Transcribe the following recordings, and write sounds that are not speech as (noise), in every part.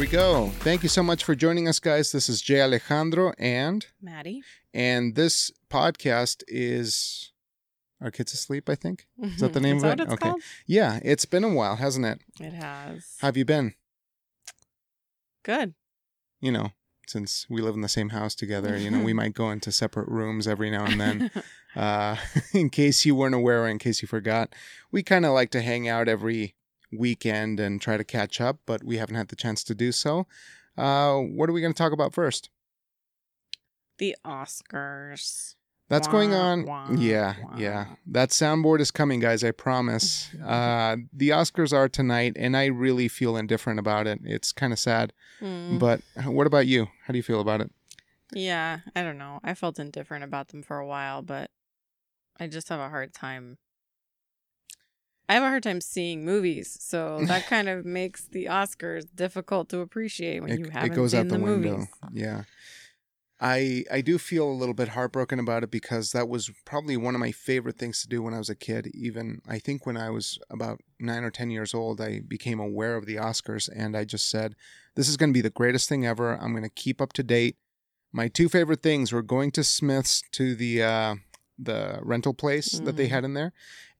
we go. Thank you so much for joining us, guys. This is Jay Alejandro, and Maddie. and this podcast is Our Kids Asleep, I think. Is that the (laughs) name Is of it? Okay. called? Yeah, it's been a while, hasn't it? It has. How have you been? Good. You know, since we live in the same house together, you know, we (laughs) might go into separate rooms every now and then. (laughs) uh, in case you weren't aware or in case you forgot, we kind of like to hang out every weekend and try to catch up, but we haven't had the chance to do so. Uh, what are we going to talk about first? the Oscars. That's going on. wah, yeah, wah. yeah. That soundboard is coming, guys. I promise. (laughs) uh, the Oscars are tonight, and I really feel indifferent about it. It's kind of sad. Hmm. But what about you? How do you feel about it? Yeah, I don't know. I felt indifferent about them for a while, but I just have a hard time. I have a hard time seeing movies, so that kind of makes the Oscars difficult to appreciate when It, you haven't goes seen out the, the, window. movies. Yeah. I I do feel a little bit heartbroken about it because that was probably one of my favorite things to do when I was a kid. Even I think when I was about nine or ten years old, I became aware of the Oscars, and I just said, "This is going to be the greatest thing ever. I'm going to keep up to date." My two favorite things were going to Smith's to the uh, the rental place that they Mhm. had in there,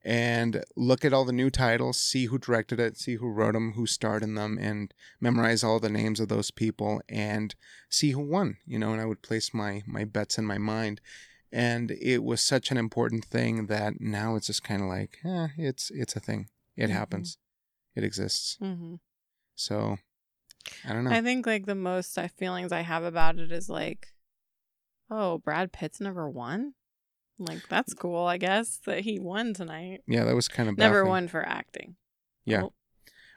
and look at all the new titles, see who directed it, see who wrote them, who starred in them, and memorize all the names of those people and see who won. You know, and I would place my my bets in my mind. And it was such an important thing that now it's just kind of like, eh, it's it's a thing. It Mhm. happens. It exists. hmm So I don't know. I think like the most feelings I have about it is like, oh, Brad Pitt's never won. Like that's cool, I guess that he won tonight. yeah, that was kind of Never won for acting. Yeah. Oh,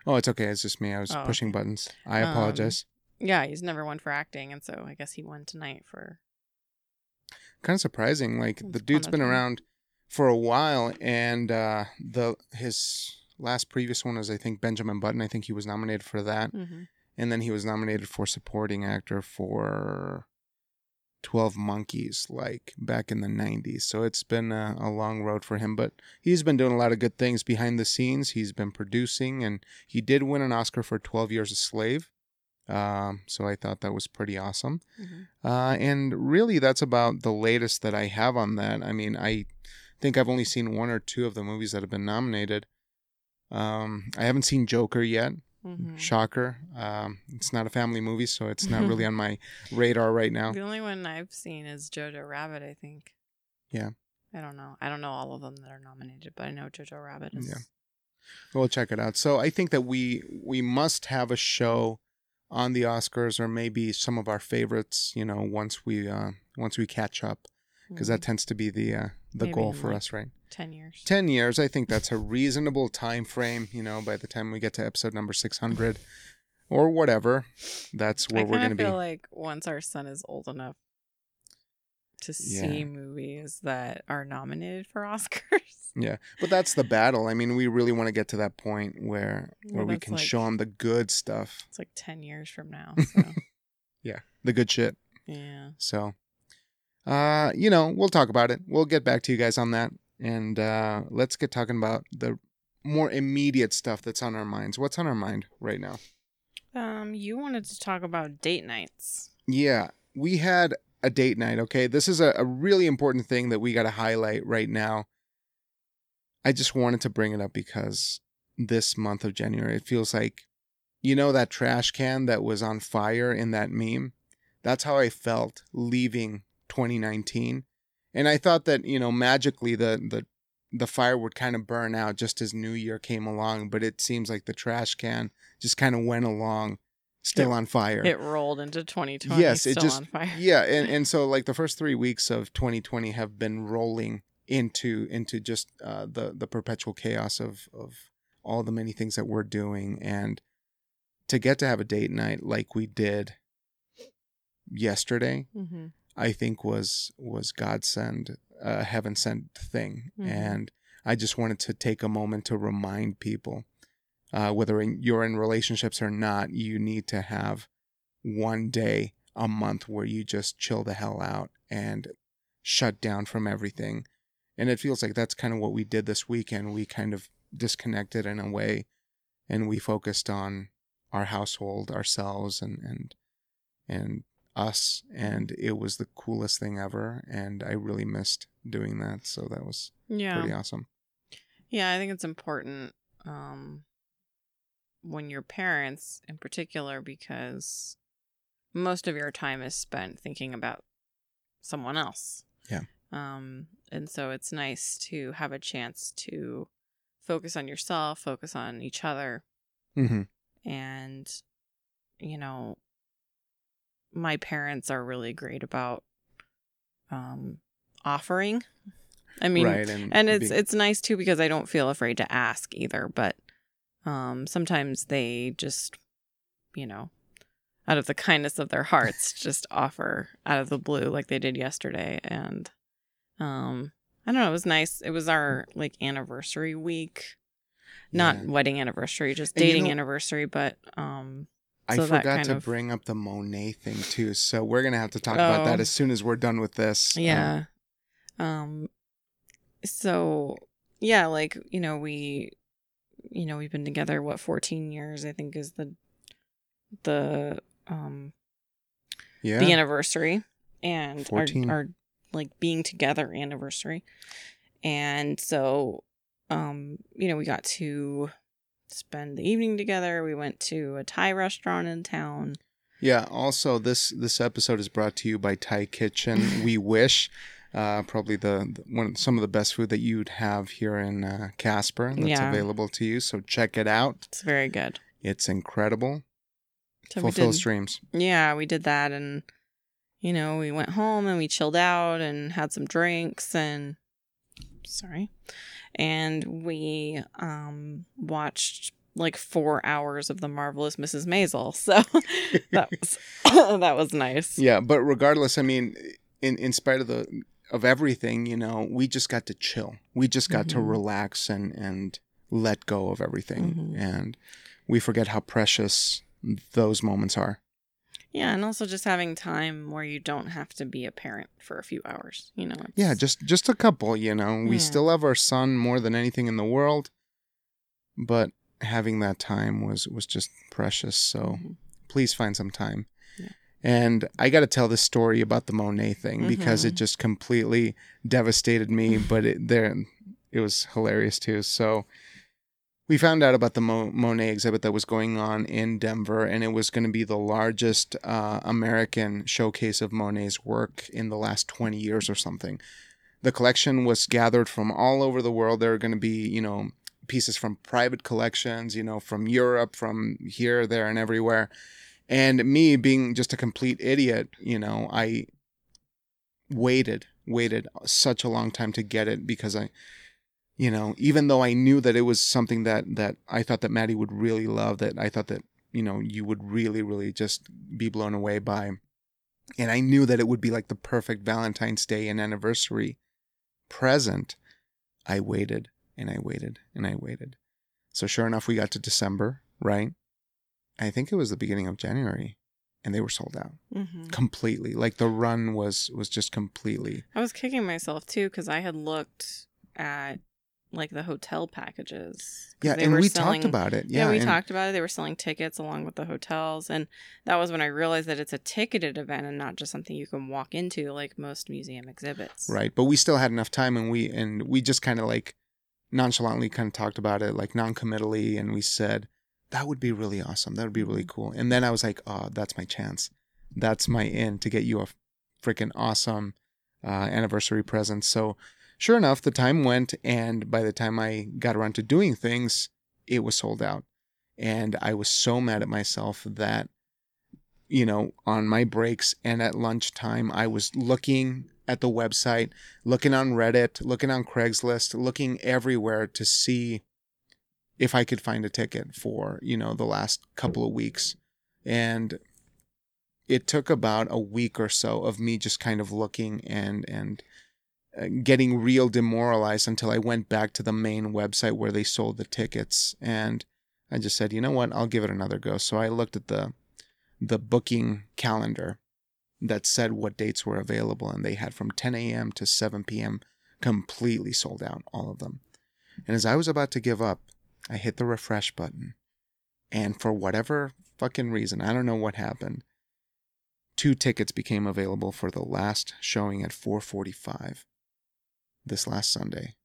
Oh, it's okay. It's just me. I was Oh, pushing okay. buttons. I Um, apologize. yeah, he's never won for acting, and so I guess he won tonight for. kind of surprising. Like the dude's been around for a while, and uh, the his last previous one was I think Benjamin Button. I think he was nominated for that, hmm and then he was nominated for supporting actor for Twelve Monkeys, like back in the '90s. So it's been a, a long road for him, but he's been doing a lot of good things behind the scenes. He's been producing, and he did win an Oscar for Twelve Years a Slave. Um, so I thought that was pretty awesome. hmm Uh, and really, that's about the latest that I have on that. I mean, I think I've only seen one or two of the movies that have been nominated. Um, I haven't seen Joker yet. Hmm Shocker. Um, it's not a family movie, so it's not really (laughs) on my radar right now. The only one I've seen is Jojo Rabbit. I think. Yeah. I don't know. I don't know all of them that are nominated, but I know Jojo Rabbit is. Yeah. We'll check it out. So I think that we we must have a show on the Oscars, or maybe some of our favorites. You know, once we uh, once we catch up, because that Mhm. tends to be the uh, the Maybe goal for like, us, right? Ten years. 10 years i think that's a reasonable time frame you know by the time we get to episode number 600 or whatever that's where I we're going of to be feel like once our son is old enough to see Yeah. movies that are nominated for (laughs) Oscars. yeah but that's the battle i mean we really want to get to that point where where Well, we can like- show him the good stuff It's like ten years from now. (laughs) So yeah the good shit yeah. so uh you know we'll talk about it we'll get back to you guys on that and uh let's get talking about the more immediate stuff that's on our minds what's on our mind right now Um, you wanted to talk about date nights. Yeah, we had a date night. Okay, this is a, a really important thing that we got to highlight right now. I just wanted to bring it up because this month of January, it feels like, you know, that trash can that was on fire in that meme. That's how I felt leaving 2019, and I thought that you know magically the the the fire would kind of burn out just as New Year came along, but it seems like the trash can just kind of went along, still It- on fire. It rolled into 2020. Yes, it just- on fire. yeah and, and so like the first three weeks of 2020 have been rolling into into just uh, the the perpetual chaos of of all the many things that we're doing and to get to have a date night like we did yesterday hmm i think was was god send a heaven sent thing Mhm. and i just wanted to take a moment to remind people uh, whether in, you're in relationships or not you need to have one day a month where you just chill the hell out and shut down from everything and it feels like that's kind of what we did this weekend we kind of disconnected in a way and we focused on our household, ourselves, and and and us, and it was the coolest thing ever. And I really missed doing that, so that was Yeah. pretty awesome. Yeah, I think it's important um, when you're parents, in particular, because most of your time is spent thinking about someone else. Yeah. Um, and so it's nice to have a chance to focus on yourself, focus on each other, mm-hmm. and you know, my parents are really great about um, offering. I mean, right, and and it's be- it's nice too because I don't feel afraid to ask either. But um, sometimes they just, you know, out of the kindness of their hearts, (laughs) just offer out of the blue like they did yesterday. And um, I don't know, it was nice. It was our like anniversary week, not Yeah. wedding anniversary, just And you dating know- anniversary. But um, I so forgot to of- bring up the Monet thing too, so we're gonna have to talk about that Oh. as soon as we're done with this. Um, Yeah. Um so yeah, like, you know, we you know, we've been together what 14 years I think is the the um yeah, the anniversary and our 14. our like being together anniversary. And so um you know, we got to spend the evening together. We went to a Thai restaurant in town. Yeah. Also, this this episode is brought to you by Thai Kitchen. (laughs) we wish, uh, probably the, the one some of the best food that you'd have here in uh, Casper that's Yeah. available to you. So check it out. It's very good. It's incredible. So did- dreams. Yeah, we did that and you know, we went home and we chilled out and had some drinks and sorry. And we um watched like 4 hours of the marvelous Mrs. Maisel. (laughs) So that was (laughs) that was nice. Yeah, but regardless, I mean, in in spite of the of everything, you know, we just got to chill. We just got to Mhm. relax and and let go of everything, Mhm. and we forget how precious those moments are. Yeah, and also just having time where you don't have to be a parent for a few hours, you know. Yeah, just just a couple, you know. We Yeah. still love our son more than anything in the world, but having that time was was just precious. So Mhm. please find some time. Yeah. And I got to tell this story about the Monet thing because it Mhm. just completely devastated me, but it there it was hilarious too. So we found out about the Mo- Monet exhibit that was going on in Denver, and it was going to be the largest uh, American showcase of Monet's work in the last 20 years or something. The collection was gathered from all over the world. There are going to be, you know, pieces from private collections, you know, from Europe, from here, there, and everywhere. And me being just a complete idiot, you know, I waited, waited such a long time to get it because I, you know, even though I knew that it was something that that I thought that Maddie would really love, that I thought that you know you would really, really just be blown away by, and I knew that it would be like the perfect Valentine's Day and anniversary present. I waited and I waited and I waited. So sure enough, we got to December, right? I think it was the beginning of January, and they were sold out Mhm. completely. Like the run was was just completely. I was kicking myself too because I had looked at like the hotel packages. Yeah, and we selling- talked about it. Yeah, Yeah, we and- talked about it. They were selling tickets along with the hotels, and that was when I realized that it's a ticketed event and not just something you can walk into like most museum exhibits. Right, but we still had enough time, and we and we just kind of like nonchalantly kind of talked about it, like non-committally, and we said that would be really awesome. That would be really cool. And then I was like, oh, that's my chance. That's my in to get you a freaking awesome uh, anniversary present. So sure enough, the time went, and by the time I got around to doing things, it was sold out, and I was so mad at myself that you know, on my breaks and at lunchtime, I was looking at the website, looking on Reddit, looking on Craigslist, looking everywhere to see if I could find a ticket for, you know, the last couple of weeks. And it took about a week or so of me just kind of looking and, and, getting real demoralized until I went back to the main website where they sold the tickets and I just said, "You know what? I'll give it another go." So I looked at the the booking calendar that said what dates were available, and they had from 10 a.m. to 7 p.m. completely sold out, all of them. And as I was about to give up, I hit the refresh button, And for whatever fucking reason, I don't know what happened. Two tickets became available for the last showing at 4:45 this last Sunday.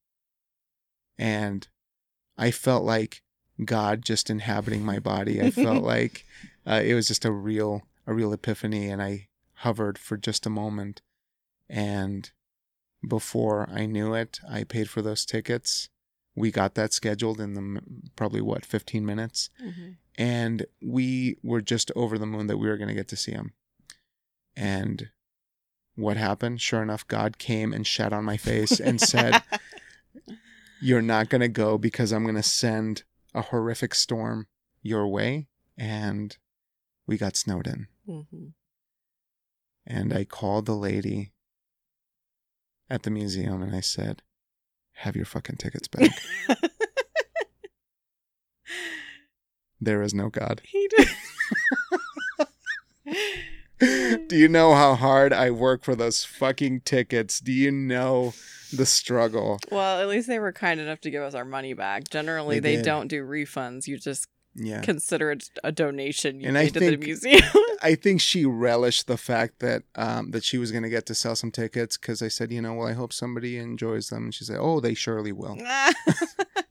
And I felt like God just inhabiting my body. I felt (laughs) like uh, it was just a real a real epiphany and I hovered for just a moment and before I knew it, I paid for those tickets. We got that scheduled in the probably what 15 minutes Mm-hmm. and we were just over the moon that we were going to get to see him. And what happened? Sure enough, God came and shat on my face and said, (laughs) You're not going to go because I'm going to send a horrific storm your way. And we got snowed in. mm-hmm. And I called the lady at the museum and I said, Have your fucking tickets back. (laughs) there is no God. he did. (laughs) Do you know how hard I work for those fucking tickets? Do you know the struggle? Well, at least they were kind enough to give us our money back. Generally, They they, don't do refunds. You just Yeah. consider it a donation you And I think- the museum. (laughs) I think she relished the fact that um, that she was going to get to sell some tickets because I said, you know, well, I hope somebody enjoys them. And she said, oh, they surely will. (laughs)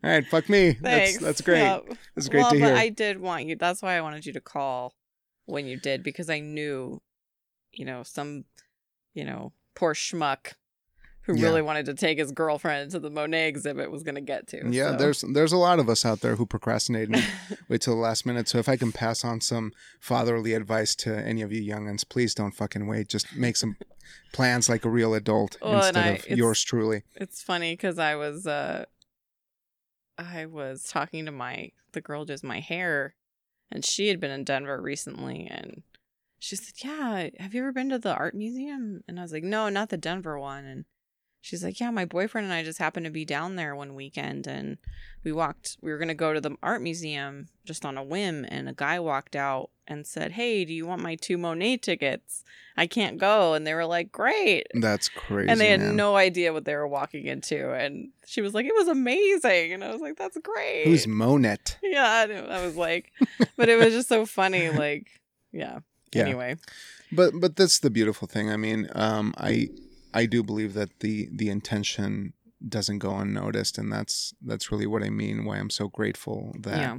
All right, fuck me. That's Thanks. that's great. Yep. That's great well, to but hear. I did want you. That's why I wanted you to call when you did because I knew, you know, some, you know, poor schmuck who Yeah. really wanted to take his girlfriend to the Monet exhibit was going to get to. yeah, so. there's there's a lot of us out there who procrastinate and (laughs) wait till the last minute. So if I can pass on some fatherly advice to any of you youngins, please don't fucking wait. Just make some (laughs) plans like a real adult Well, instead I- of yours truly. it's funny because I was uh I was talking to my the girl does my hair and she had been in Denver recently and she said, Yeah, have you ever been to the art museum? And I was like, No, not the Denver one and she's like, Yeah, my boyfriend and I just happened to be down there one weekend and we walked we were gonna go to the art museum just on a whim and a guy walked out and said, Hey, do you want my two Monet tickets? I can't go and they were like, Great That's crazy. and they had man. no idea what they were walking into and she was like it was amazing and i was like that's great Who's Monet? yeah I, I was like but it was just so funny like yeah, Yeah. anyway But but that's the beautiful thing. I mean, um, I I do believe that the the intention doesn't go unnoticed, and that's that's really what I mean. Why I'm so grateful that, yeah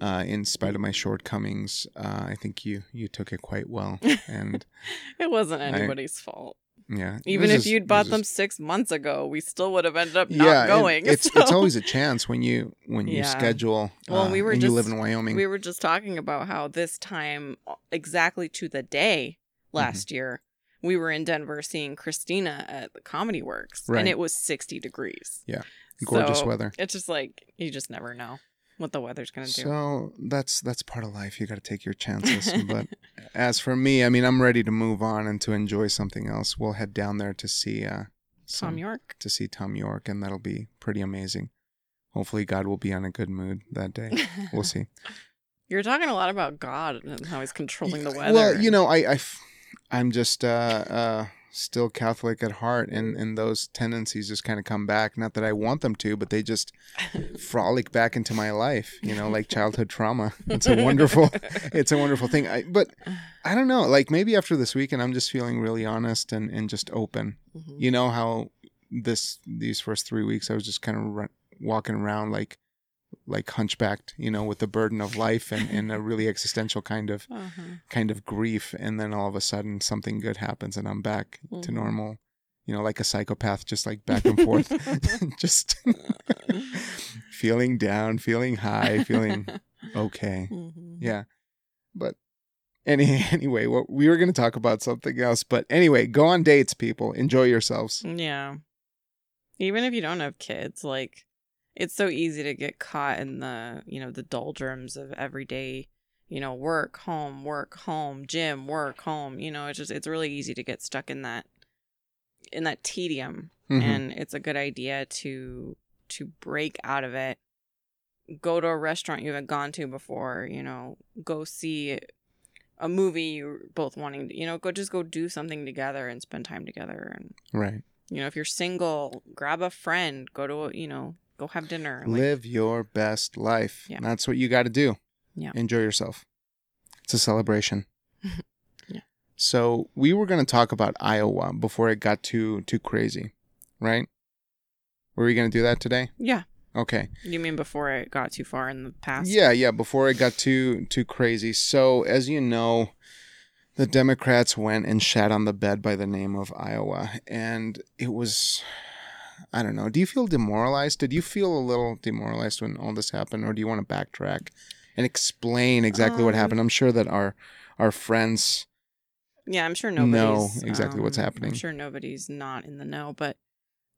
uh, in spite of my shortcomings, uh, I think you you took it quite well. (laughs) And it wasn't I- anybody's fault yeah, even if just- you'd bought them just- six months ago we still would have ended up not yeah, and going It's (laughs) so- it's always a chance when you when you Yeah. schedule. Well, uh, we were and you live just- in Wyoming. we were just talking about how this time exactly to the day last Mm-hmm. year we were in denver seeing christina at the comedy works Right. and it was 60 degrees Yeah. Gorgeous So, weather. it's just like you just never know what the weather's gonna do So that's that's part of life. You got to take your chances. (laughs) but as for me, I mean, I'm ready to move on and to enjoy something else. We'll head down there to see uh, Thom Yorke to see Thom Yorke, and that'll be pretty amazing. Hopefully, God will be on a good mood that day. (laughs) We'll see. you're talking a lot about god and how he's controlling the weather Well, you know, I, I f- I'm just uh, uh, still Catholic at heart, and, and those tendencies just kind of come back. Not that I want them to, but they just (laughs) frolic back into my life. You know, like childhood trauma. It's a (laughs) wonderful, it's a wonderful thing. I, but (sighs) I don't know. Like maybe after this weekend, I'm just feeling really honest and, and just open. Mhm. You know how this these first three weeks I was just kind of run, walking around like like hunchbacked, you know, with the burden of life and, and a really existential kind of Uh-huh. kind of grief and then all of a sudden something good happens and I'm back to Mhm. normal. You know, like a psychopath, just like back and forth, (laughs) (laughs) just (laughs) feeling down, feeling high, feeling okay. Mhm. Yeah. But any anyway, what we were going to talk about something else, but anyway, go on dates, people. Enjoy yourselves. Yeah. Even if you don't have kids, like it's so easy to get caught in the, you know, the doldrums of everyday, you know, work, home, work, home, gym, work, home. You know, it's just it's really easy to get stuck in that in that tedium. Mhm. And it's a good idea to to break out of it. Go to a restaurant you haven't gone to before, you know, go see a movie you're both wanting to, you know, go just go do something together and spend time together and Right. you know, if you're single, grab a friend, go to, a, you know, go have dinner. Like, Live your best life. Yeah. That's what you got to do. Yeah. Enjoy yourself. It's a celebration. (laughs) Yeah. So we were going to talk about Iowa before it got too too crazy, right? Were we going to do that today? Yeah. Okay. You mean before it got too far in the past? Yeah, yeah, before it got too too crazy. So, as you know, the Democrats went and shat on the bed by the name of Iowa and it was I don't know. Do you feel demoralized? Did you feel a little demoralized when all this happened or do you want to backtrack and explain exactly what Um, happened? I'm sure that our our friends Yeah, I'm sure know nobody's exactly what's um, happening. I'm sure nobody's not in the know, but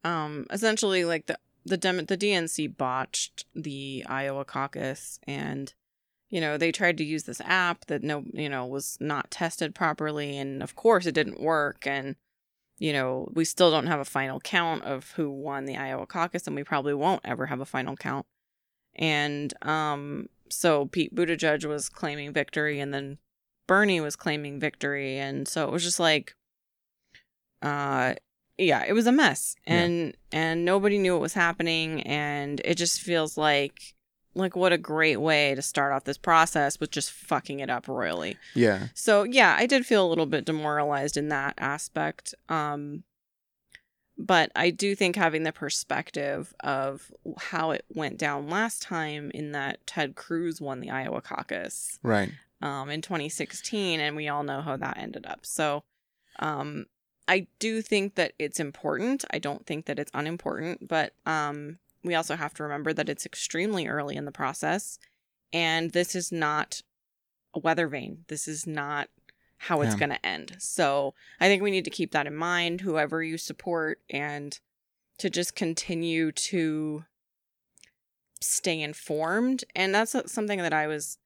um, essentially, like the the Dem- the DNC botched the Iowa caucus, and you know they tried to use this app that no you know was not tested properly, and of course it didn't work, and you know we still don't have a final count of who won the Iowa caucus, and we probably won't ever have a final count, and um, so Pete Buttigieg was claiming victory, and then Bernie was claiming victory and so it was just like uh yeah, it was a mess Yeah. and and nobody knew what was happening and it just feels like like what a great way to start off this process with just fucking it up royally. yeah. So yeah, I did feel a little bit demoralized in that aspect. Um but I do think having the perspective of how it went down last time in that Ted Cruz won the Iowa caucus Right. um, in 2016, and we all know how that ended up. So, um, I do think that it's important. I don't think that it's unimportant, but um, we also have to remember that it's extremely early in the process, and this is not a weather vane. This is not how it's Yeah. going to end. So, I think we need to keep that in mind, whoever you support, and to just continue to stay informed. And that's something that I was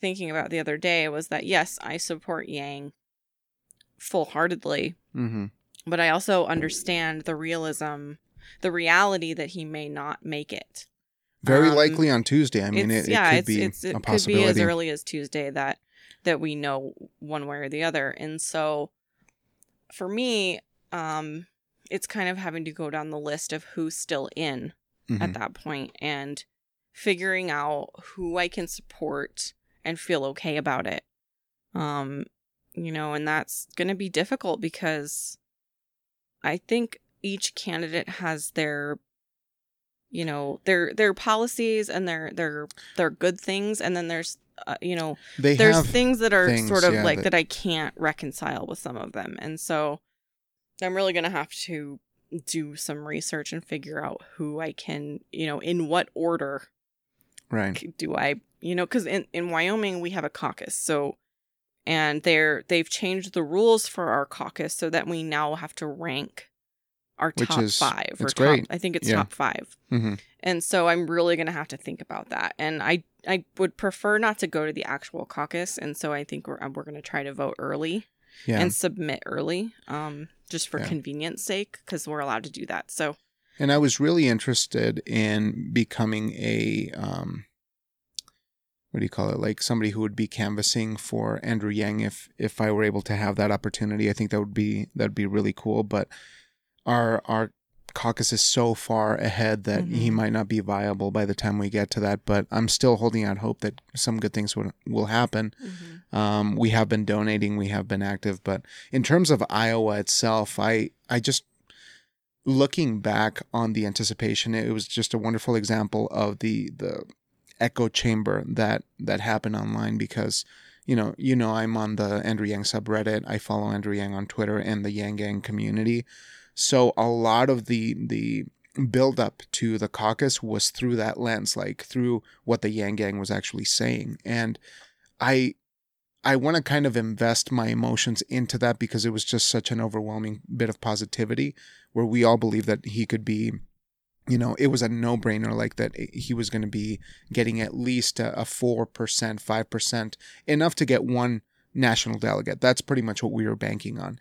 thinking about the other day was that yes, I support Yang full heartedly, Mm-hmm. but I also understand the realism, the reality that he may not make it. Very Um, likely on Tuesday. I mean, it, it could it's, be it's, a it could be possibility. as early as Tuesday that that we know one way or the other. And so for me, um, it's kind of having to go down the list of who's still in Mhm. at that point and figuring out who I can support and feel okay about it. Um, you know, and that's going to be difficult because I think each candidate has their you know, their their policies and their their their good things and then there's uh, you know, They there's things that are things, sort of yeah, like that- that I can't reconcile with some of them. And so I'm really going to have to do some research and figure out who I can, you know, in what order right. do I, you know, cuz in in Wyoming we have a caucus. So and they're they've changed the rules for our caucus so that we now have to rank our Which top is- 5 or it's top great. I think it's Yeah. top 5. hmm And so I'm really going to have to think about that. And I I would prefer not to go to the actual caucus, and so I think we're we're going to try to vote early Yeah. and submit early, um, just for Yeah. convenience sake, because we're allowed to do that. So And I was really interested in becoming a um what do you call it? Like somebody who would be canvassing for Andrew Yang if if I were able to have that opportunity. I think that would be that'd be really cool. But our our caucus is so far ahead that he Mhm. might not be viable by the time we get to that. But I'm still holding out hope that some good things will will happen. Um, we have been donating, we have been active, but in terms of Iowa itself, I I just looking back on the anticipation, it was just a wonderful example of the the echo chamber that that happened online because you know you know I'm on the Andrew Yang subreddit. I follow Andrew Yang on Twitter and the Yang Gang community. So a lot of the the build up to the caucus was through that lens, like through what the Yang Gang was actually saying. And I I want to kind of invest my emotions into that because it was just such an overwhelming bit of positivity where we all believe that he could be you know it was a no-brainer like that he was going to be getting at least a, a 4% 5% enough to get one national delegate that's pretty much what we were banking on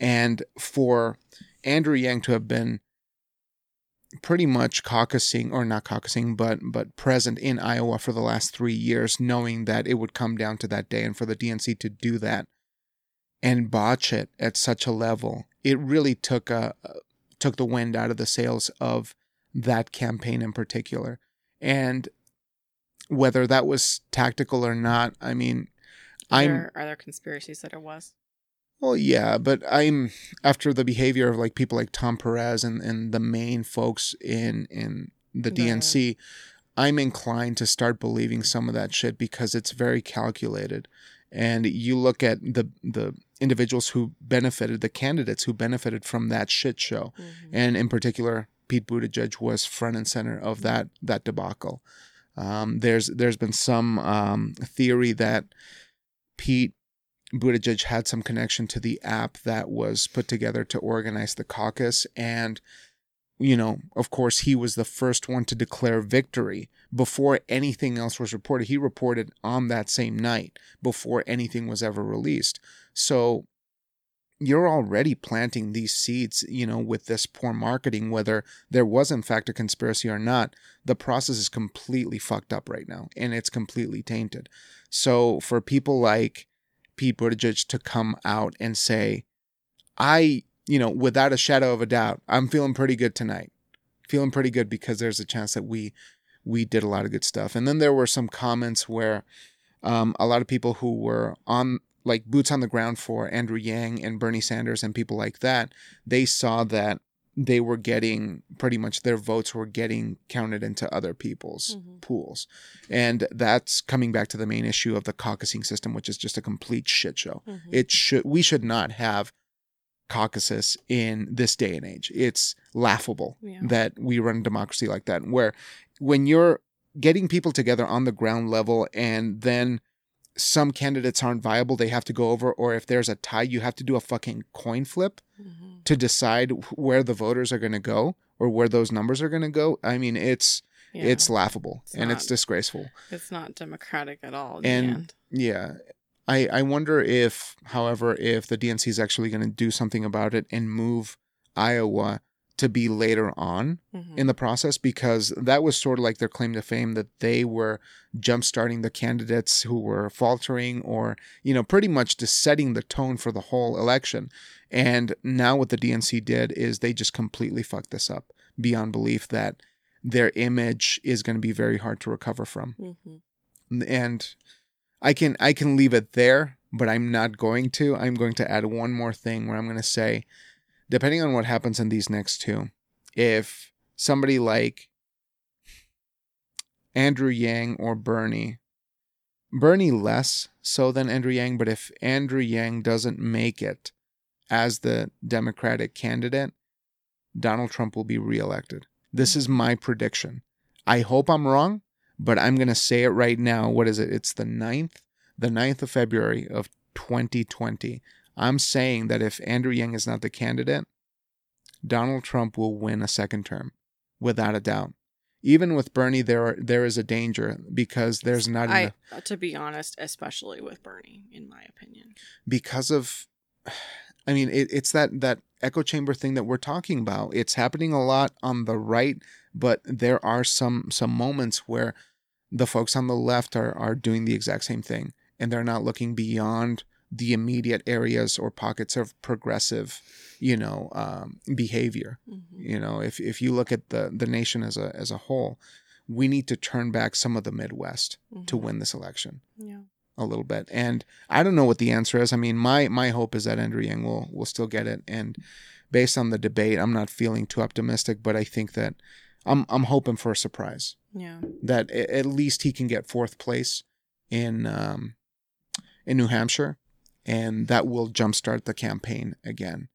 and for andrew yang to have been pretty much caucusing or not caucusing but but present in Iowa for the last 3 years knowing that it would come down to that day and for the DNC to do that and botch it at such a level it really took a uh, took the wind out of the sails of that campaign in particular and whether that was tactical or not, I mean, Are I'm there, are there conspiracies that it was? Well, yeah, but I'm after the behavior of like people like Tom Perez and, and the main folks in in the DNC, I'm inclined to start believing some of that shit because it's very calculated. And you look at the the individuals who benefited, the candidates who benefited from that shit show, Mhm. and in particular, Pete Buttigieg was front and center of that that debacle. Um, there's there's been some um, theory that Pete Buttigieg had some connection to the app that was put together to organize the caucus, and you know, of course, he was the first one to declare victory before anything else was reported. He reported on that same night before anything was ever released. So you're already planting these seeds, you know, with this poor marketing, whether there was in fact a conspiracy or not. The process is completely fucked up right now and it's completely tainted. So for people like Pete Buttigieg to come out and say, I, you know, without a shadow of a doubt, I'm feeling pretty good tonight. Feeling pretty good because there's a chance that we we did a lot of good stuff. And then there were some comments where um, a lot of people who were on like boots on the ground for Andrew Yang and Bernie Sanders and people like that, they saw that they were getting pretty much their votes were getting counted into other people's Mhm. pools. And that's coming back to the main issue of the caucusing system, which is just a complete shit show. Mhm. It should we should not have caucuses in this day and age. It's laughable Yeah. that we run a democracy like that, where when you're getting people together on the ground level and then some candidates aren't viable, they have to go over, or if there's a tie, you have to do a fucking coin flip Mhm. to decide where the voters are going to go or where those numbers are going to go. I mean, it's Yeah. it's laughable It's and it's disgraceful. it's not democratic at all. in the And-. Yeah. I, I wonder if, however, if the DNC is actually going to do something about it and move Iowa to be later on Mhm. in the process because that was sort of like their claim to fame that they were jumpstarting the candidates who were faltering or, you know, pretty much just setting the tone for the whole election. And now what the DNC did is they just completely fucked this up beyond belief that their image is going to be very hard to recover from Mhm. and I can I can leave it there, but I'm not going to. I'm going to add one more thing where I'm going to say, depending on what happens in these next two, if somebody like Andrew Yang or Bernie, Bernie less so than Andrew Yang, but if Andrew Yang doesn't make it as the Democratic candidate, Donald Trump will be reelected. This is my prediction. I hope I'm wrong but I'm going to say it right now. What is it? It's the 9th, the 9th of February of 2020. I'm saying that if Andrew Yang is not the candidate, Donald Trump will win a second term without a doubt. Even with Bernie, there are, there is a danger because there's not I, enough uh, to be honest, especially with Bernie, in my opinion. because of. I mean, it, it's that that echo chamber thing that we're talking about. It's happening a lot on the right, but there are some some moments where the folks on the left are are doing the exact same thing, and they're not looking beyond the immediate areas or pockets of progressive, you know, um, behavior. Mhm. You know, if if you look at the the nation as a as a whole, we need to turn back some of the Midwest to Mhm. win this election Yeah. a little bit. And I don't know what the answer is. I mean, my my hope is that Andrew Yang will will still get it. And based on the debate, I'm not feeling too optimistic, but I think that I'm I'm hoping for a surprise Yeah. that at least he can get fourth place in um, in New Hampshire, and that will jumpstart the campaign again.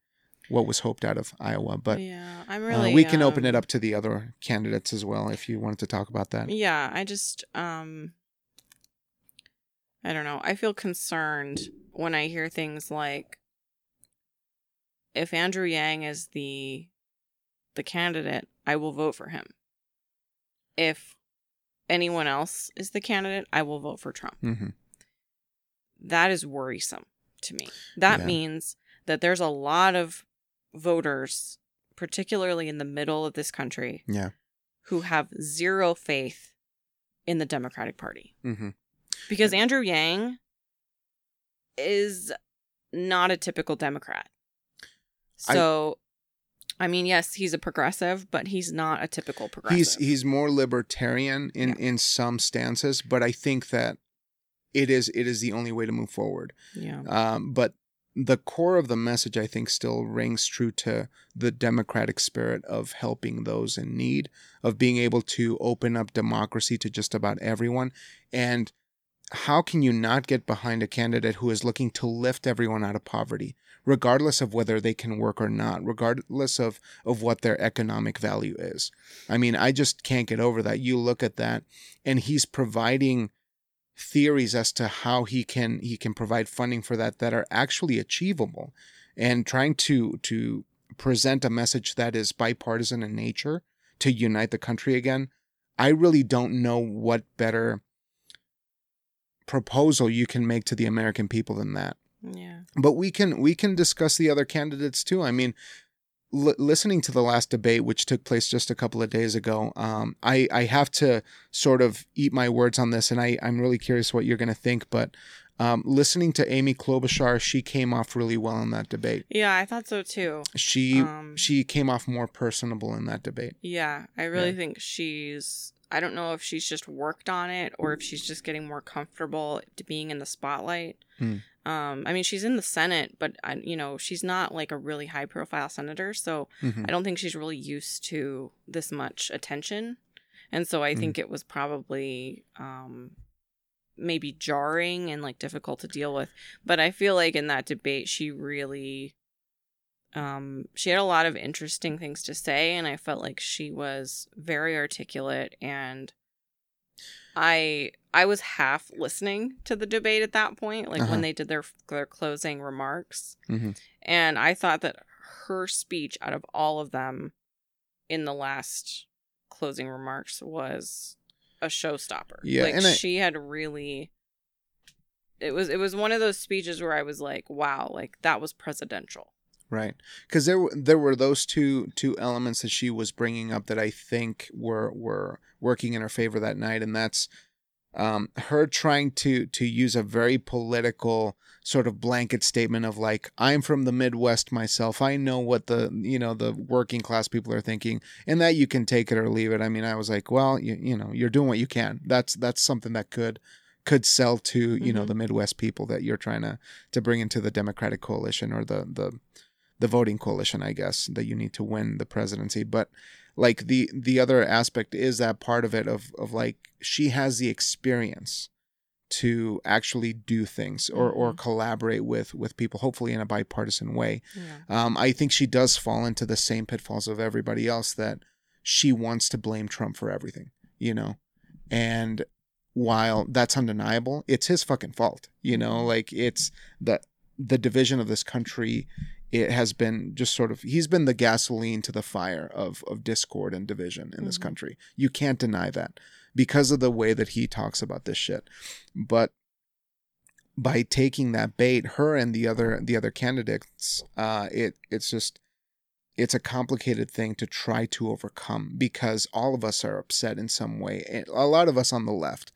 What was hoped out of Iowa, but yeah, I'm uh, really. we can open um, it up to the other candidates as well if you wanted to talk about that. Yeah, I just um I don't know. I feel concerned when I hear things like if Andrew Yang is the the candidate, I will vote for him. If anyone else is the candidate, I will vote for Trump. hmm That is worrisome to me. That Yeah. means that there's a lot of voters, particularly in the middle of this country, Yeah. who have zero faith in the Democratic Party. hmm Because Andrew Yang is not a typical Democrat. I- So I mean, yes, he's a progressive, but he's not a typical progressive. He's he's more libertarian in Yeah. in some stances, but I think that it is it is the only way to move forward. yeah. Um, but the core of the message, I think, still rings true to the democratic spirit of helping those in need, of being able to open up democracy to just about everyone. And how can you not get behind a candidate who is looking to lift everyone out of poverty, regardless of whether they can work or not, regardless of, of what their economic value is? I mean, I just can't get over that. You look at that, and he's providing theories as to how he can he can provide funding for that that are actually achievable. And trying to to present a message that is bipartisan in nature to unite the country again i really don't know what better proposal you can make to the american people than that. Yeah. but we can we can discuss the other candidates too. I mean l- listening to the last debate which took place just a couple of days ago um, I, I have to sort of eat my words on this and I, i'm really curious what you're going to think but um, listening to amy klobuchar she came off really well in that debate Yeah, I thought so too. she Um, she came off more personable in that debate Yeah, I really Yeah. think she's. I don't know if she's just worked on it or if she's just getting more comfortable to being in the spotlight. Hmm. Um, I mean, she's in the Senate, but I, you know, she's not like a really high profile senator, so Mhm. I don't think she's really used to this much attention, and so I Hmm. think it was probably um, maybe jarring and like difficult to deal with. But I feel like in that debate, she really um she had a lot of interesting things to say and i felt like she was very articulate and i i was half listening to the debate at that point like Uh-huh. when they did their their closing remarks Mhm. and i thought that her speech out of all of them in the last closing remarks was a showstopper Yeah, like I- she had really it was it was one of those speeches where i was like wow like that was presidential Right, because there were there were those two two elements that she was bringing up that I think were were working in her favor that night, and that's um, her trying to to use a very political sort of blanket statement of like I'm from the Midwest myself, I know what the you know the working class people are thinking, and that you can take it or leave it. I mean, I was like, well, you you know, you're doing what you can. That's that's something that could could sell to you know Mhm. the Midwest people that you're trying to to bring into the Democratic coalition or the the the voting coalition, I guess, that you need to win the presidency. But like the the other aspect is that part of it of of like she has the experience to actually do things or or collaborate with with people, hopefully in a bipartisan way. yeah Um, I think she does fall into the same pitfalls of everybody else that she wants to blame Trump for everything, you know, and while that's undeniable, it's his fucking fault, you know, like it's the the division of this country. It has been just sort of he's been the gasoline to the fire of of discord and division in this Mhm. country. You can't deny that because of the way that he talks about this shit. But by taking that bait, her and the other the other candidates, uh, it it's just it's a complicated thing to try to overcome because all of us are upset in some way. A lot of us on the left,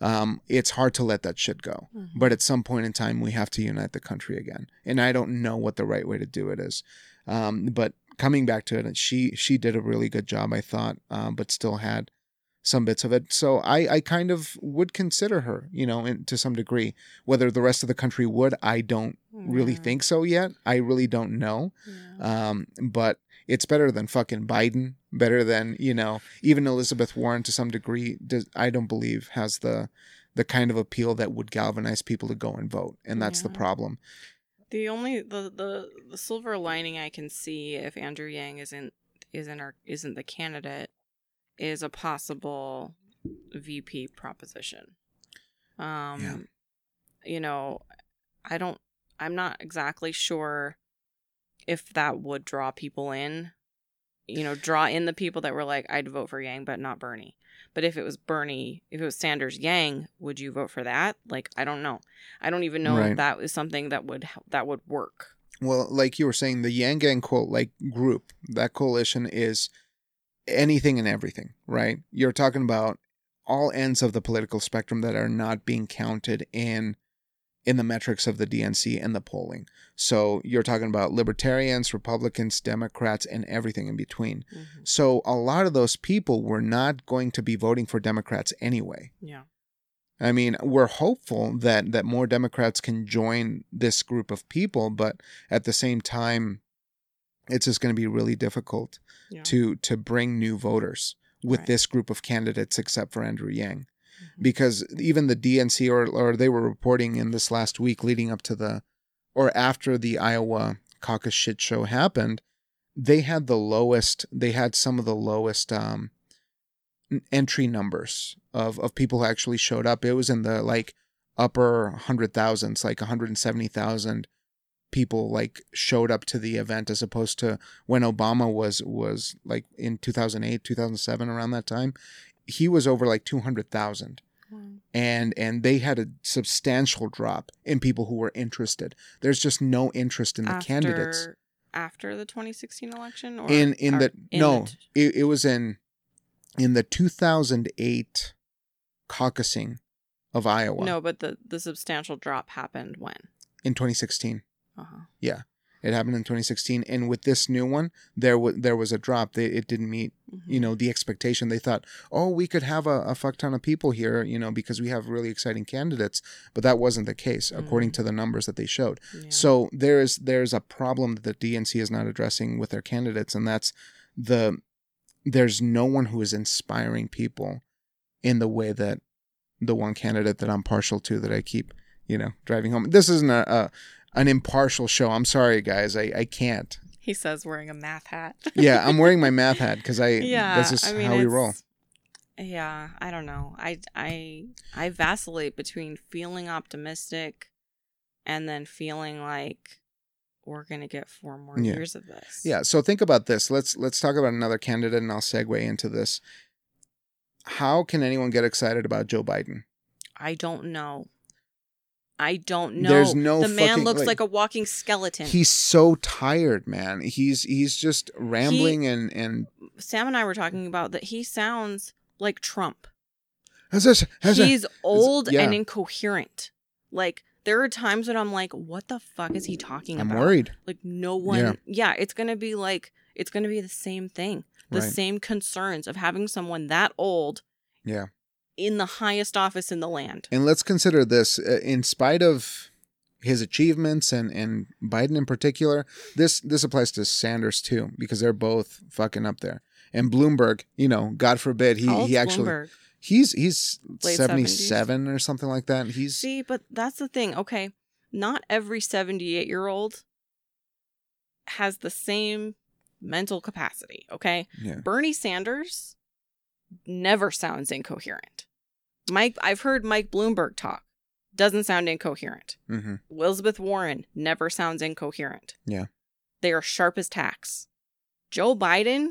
um, it's hard to let that shit go. Mhm. But at some point in time, we have to unite the country again. And I don't know what the right way to do it is. Um, but coming back to it, she she did a really good job, I thought, um, but still had some bits of it. So I, I kind of would consider her, you know, in, to some degree. Whether the rest of the country would, I don't really think so yet. I really don't know. Yeah. Um, but it's better than fucking Biden. Better than you know, even Elizabeth Warren to some degree. Does I don't believe has the the kind of appeal that would galvanize people to go and vote, and that's the problem. The only the, the the silver lining I can see if Andrew Yang isn't isn't our isn't the candidate is a possible VP proposition. Um Yeah. you know, I don't I'm not exactly sure if that would draw people in. You know, draw in the people that were like I'd vote for Yang but not Bernie. But if it was Bernie, if it was Sanders Yang, would you vote for that? Like I don't know. I don't even know Right. if that is something that would that would work. Well, like you were saying, the Yang Gang quote, like group, that coalition is anything and everything, right? You're talking about all ends of the political spectrum that are not being counted in in the metrics of the DNC and the polling. So you're talking about libertarians, Republicans, Democrats, and everything in between. Mhm. So a lot of those people were not going to be voting for Democrats anyway. Yeah. I mean, we're hopeful that that more Democrats can join this group of people, but at the same time, it's just going to be really difficult Yeah. to to bring new voters with Right. this group of candidates, except for Andrew Yang. Because even the DNC or or they were reporting in this last week leading up to the or after the Iowa caucus shit show happened, they had the lowest. They had some of the lowest um, entry numbers of of people who actually showed up. It was in the like upper hundred thousands, like one hundred and seventy thousand people like showed up to the event as opposed to when Obama was was like in 2008 2007 around that time he was over like 200,000 Wow. and and they had a substantial drop in people who were interested. There's just no interest in the candidates. After- After the 2016 election, or in in or the in no the it, it was in in the 2008 caucusing of Iowa. No, but the the substantial drop happened when. in 2016 Uh-huh. it happened in 2016 and with this new one there was there was a drop. They, it didn't meet Mhm. you know the expectation they thought oh we could have a, a fuck ton of people here you know because we have really exciting candidates but that wasn't the case according Mhm. to the numbers that they showed Yeah. so there is there's a problem that the dnc is not addressing with their candidates and that's the there's no one who is inspiring people in the way that the one candidate that i'm partial to that i keep you know driving home this isn't a, a an impartial show i'm sorry guys i i can't he says wearing a math hat. (laughs) yeah i'm wearing my math hat because i yeah, this is I mean, how we roll Yeah, I don't know. I I I vacillate between feeling optimistic and then feeling like we're gonna get four more Yeah. years of this. Yeah, so think about this. Let's let's talk about another candidate and I'll segue into this. How can anyone get excited about Joe Biden? I don't know. I don't know. There's no The man fucking- looks like- like, a walking skeleton. He's so tired, man. He's he's just rambling and and Sam and I were talking about that. He sounds like Trump. how's this? How's that? He's old yeah. and incoherent. Like there are times when I'm like, what the fuck is he talking about? I'm worried. Like no one. Yeah. Yeah. it's gonna be like it's gonna be the same thing. The Right. same concerns of having someone that old Yeah. In the highest office in the land. And let's consider this uh, in spite of his achievements and and Biden in particular, this this applies to Sanders too because they're both fucking up there. And Bloomberg, you know, God forbid he How he actually Bloomberg? he's he's Late 77 or something like that. He's See, but that's the thing. Okay, not every 78 year old has the same mental capacity. Okay, yeah. Bernie Sanders never sounds incoherent. Mike, I've heard Mike Bloomberg talk. Doesn't sound incoherent. hmm Elizabeth Warren never sounds incoherent. Yeah. They are sharp as tacks. Joe Biden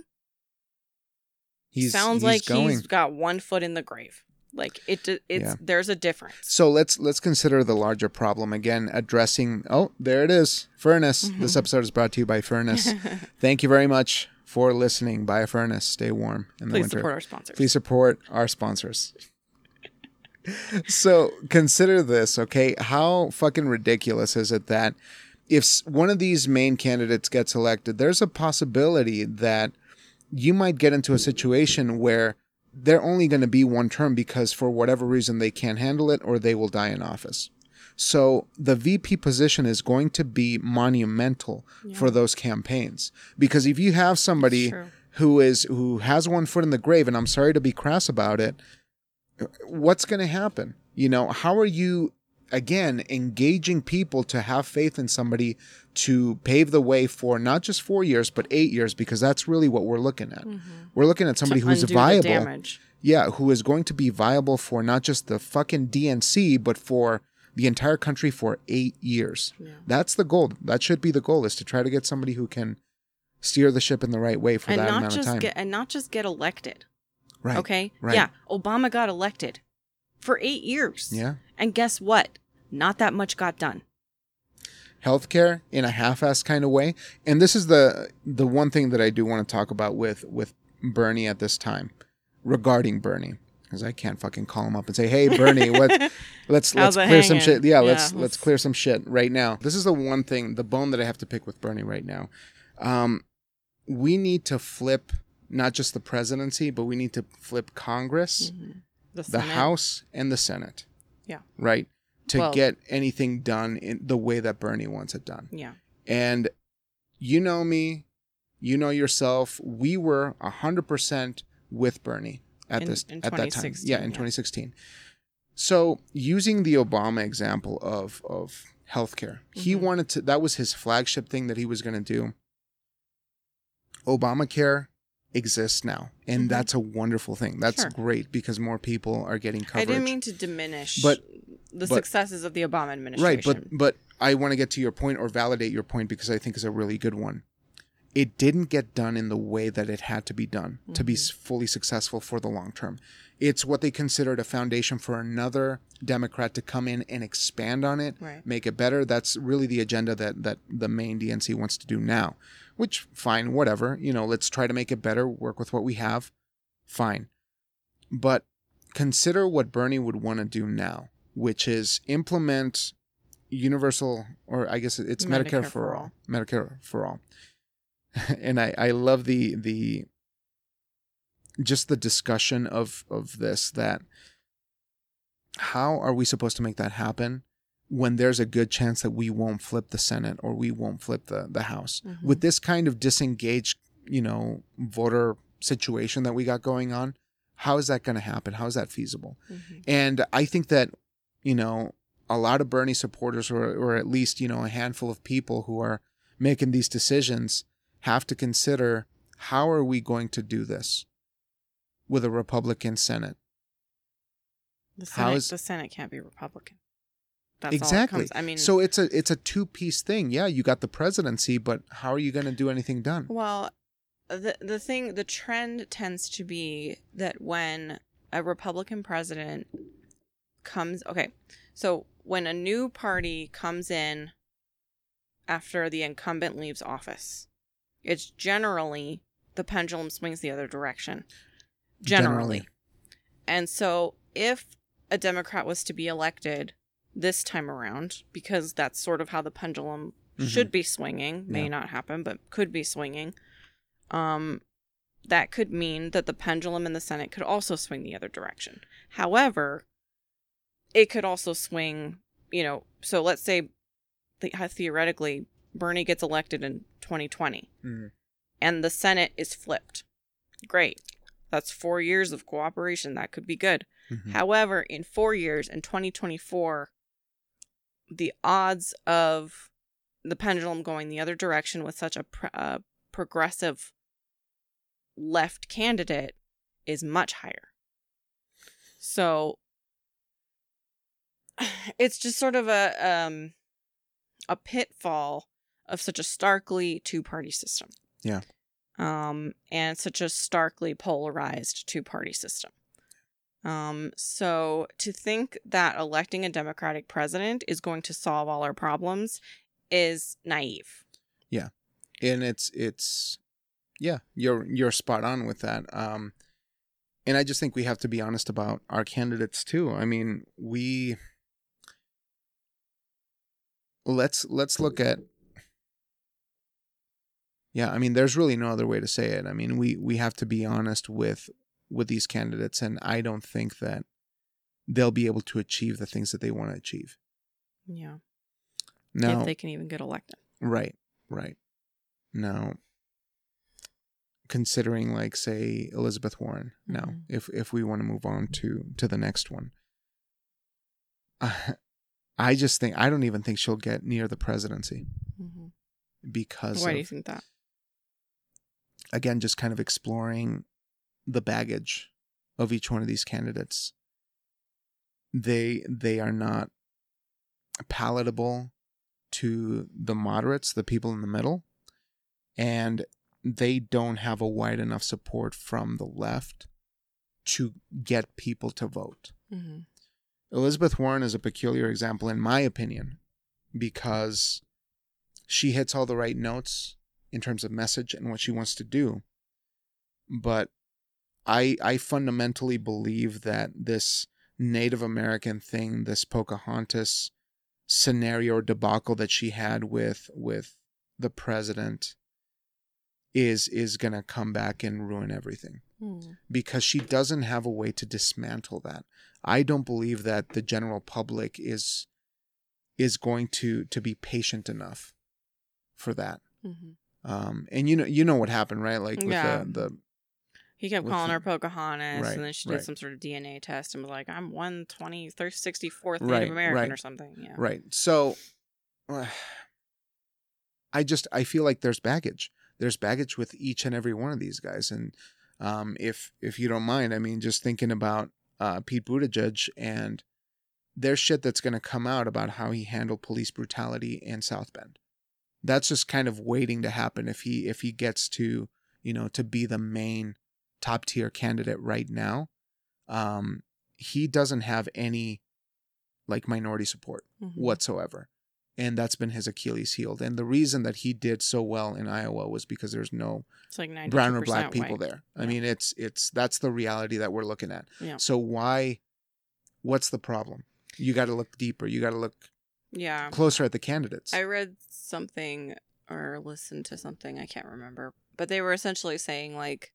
He's sounds he's like going. he's got one foot in the grave. Like it, it's Yeah. there's a difference. So let's let's consider the larger problem again. Addressing. Oh, there it is. Furnace. This Mm-hmm. episode is brought to you by Furnace. (laughs) Thank you very much for listening. Buy a furnace. Stay warm in the winter. Please support our sponsors. Please support our sponsors. So consider this, okay? How fucking ridiculous is it that if one of these main candidates gets elected, there's a possibility that you might get into a situation where they're only going to be one term because for whatever reason they can't handle it or they will die in office. So the VP position is going to be monumental for those campaigns because if you have somebody who is who has one foot in the grave and I'm sorry to be crass about it what's going to happen? You know how are you again engaging people to have faith in somebody to pave the way for not just 4 years but 8 years? Because that's really what we're looking at. Mm-hmm. We're looking at somebody To who's viable. yeah who is going to be viable for not just the fucking DNC but for the entire country for 8 years. Yeah. that's the goal. That should be the goal is to try to get somebody who can steer the ship in the right way for and that amount of time. get and not just get elected. Right Okay. right. Yeah. Obama got elected for eight years. yeah And guess what? Not that much got done. healthcare in a half-assed kind of way. And this is the the one thing that I do want to talk about with with Bernie at this time regarding Bernie. because I can't fucking call him up and say, "Hey, Bernie, (laughs) what? Let's let's clear some shit. Yeah, Yeah, let's let's let's- clear some shit right now." This is the one thing, the bone that I have to pick with Bernie right now. Um, we need to flip not just the presidency, but we need to flip Congress, Mhm. The, the House, and the Senate. Yeah. Right. To Well- get anything done in the way that Bernie wants it done. Yeah. And you know me, you know yourself. We were hundred percent with Bernie at In- this in at that time. Yeah, in yeah. 2016. So using the Obama example of of healthcare, he Mhm. wanted to. That was his flagship thing that he was going to do. Obamacare exists now, and Mhm. that's a wonderful thing. That's Sure. great because more people are getting covered. I didn't mean to diminish But- the but- successes of the Obama administration. Right, but but I want to get to your point or validate your point because I think is a really good one. It didn't get done in the way that it had to be done to be Mhm. fully successful for the long term. It's what they considered a foundation for another Democrat to come in and expand on it, right. make it better. That's really the agenda that that the main DNC wants to do now. Which fine, whatever. You know, let's try to make it better, work with what we have. Fine. But consider what Bernie would want to do now, which is implement universal or I guess it's Medicare, for, all. Medicare for all. (laughs) and I, I love the the just the discussion of of this that how are we supposed to make that happen when there's a good chance that we won't flip the Senate or we won't flip the, the House? Mhm. With this kind of disengaged, you know, voter situation that we got going on, how is that going to happen? How is that feasible? Mhm. And I think that, you know, a lot of Bernie supporters, or, or at least, you know, a handful of people who are making these decisions, have to consider how are we going to do this with a Republican Senate? The Senate, is- the Senate can't be Republican. That's exactly. comes- I mean, so it's a it's a two piece thing. Yeah, you got the presidency, but how are you going to do anything done? Well, the the thing, the trend tends to be that when a Republican president comes, okay, so when a new party comes in after the incumbent leaves office, it's generally the pendulum swings the other direction. Generally. Generally. And so if a Democrat was to be elected this time around, because that's sort of how the pendulum Mhm. should be swinging, may Yeah. not happen, but could be swinging. Um, that could mean that the pendulum in the Senate could also swing the other direction. However, it could also swing, you know, so let's say the- theoretically Bernie gets elected in 2020 Mhm. and the Senate is flipped. Great. That's four years of cooperation. That could be good. Mhm. However, in four years, in 2024, the odds of the pendulum going the other direction with such a pr- uh, progressive left candidate is much higher. So (sighs) it's just sort of a um, a pitfall of such a starkly two party system. Yeah. Um, and such a starkly polarized two party system. Um, so to think that electing a Democratic president is going to solve all our problems is naive. Yeah, and it's it's yeah you're you're spot on with that. Um and i just think we have to be honest about our candidates too. I mean we let's let's look at yeah i mean there's really no other way to say it. I mean we we have to be honest with with these candidates and i don't think that they'll be able to achieve the things that they want to achieve Yeah. now If they can even get elected. Right, right. Now, considering like say Elizabeth Warren, now Mhm. if if we want to move on to to the next one, I, (laughs) I just think I don't even think she'll get near the presidency hmm because Why of, do you think that? again just kind of exploring the baggage of each one of these candidates. They they are not palatable to the moderates, the people in the middle, and they don't have a wide enough support from the left to get people to vote. hmm Elizabeth Warren is a peculiar example, in my opinion, because she hits all the right notes in terms of message and what she wants to do. But I I fundamentally believe that this Native American thing, this Pocahontas scenario or debacle that she had with with the president is is going to come back and ruin everything Hmm. because she doesn't have a way to dismantle that. I don't believe that the general public is is going to to be patient enough for that. Mhm. Um, and you know you know what happened, right? Like with Yeah. the, the He kept With calling the- her Pocahontas, Right, and then she did right. some sort of DNA test and was like, "I'm one twenty, sixty fourth Right, Native American right. or something." Yeah. Right. So I just I feel like there's baggage. There's baggage with each and every one of these guys. And um, if if you don't mind, I mean, just thinking about uh, Pete Buttigieg and there's shit that's going to come out about how he handled police brutality in South Bend. That's just kind of waiting to happen if he if he gets to you know to be the main top tier candidate right now. Um, he doesn't have any like minority support Mhm. whatsoever. And that's been his Achilles heel. And the reason that he did so well in Iowa was because there's no like brown or black people white. there. I Yeah. mean, it's it's that's the reality that we're looking at. Yeah. So why what's the problem? You got to look deeper. You got to look Yeah. closer at the candidates. I read something or listened to something, I can't remember, but they were essentially saying, like,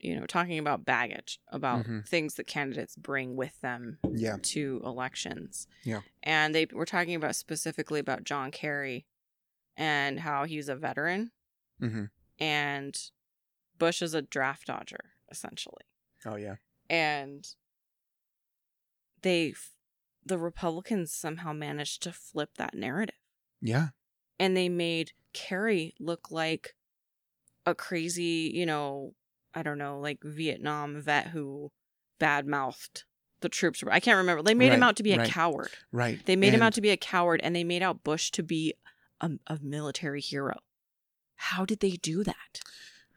you know, talking about baggage, about Mhm. things that candidates bring with them yeah. to elections. Yeah. And they were talking about specifically about John Kerry and how he's a veteran hmm and Bush is a draft dodger, essentially. Oh yeah. And they, the Republicans somehow managed to flip that narrative. Yeah. and they made Kerry look like a crazy, you know, I don't know, like Vietnam vet who bad mouthed the troops. I can't remember. They made him out to be a coward. Right. They made him out to be a coward and they made out Bush to be a, a military hero. How did they do that?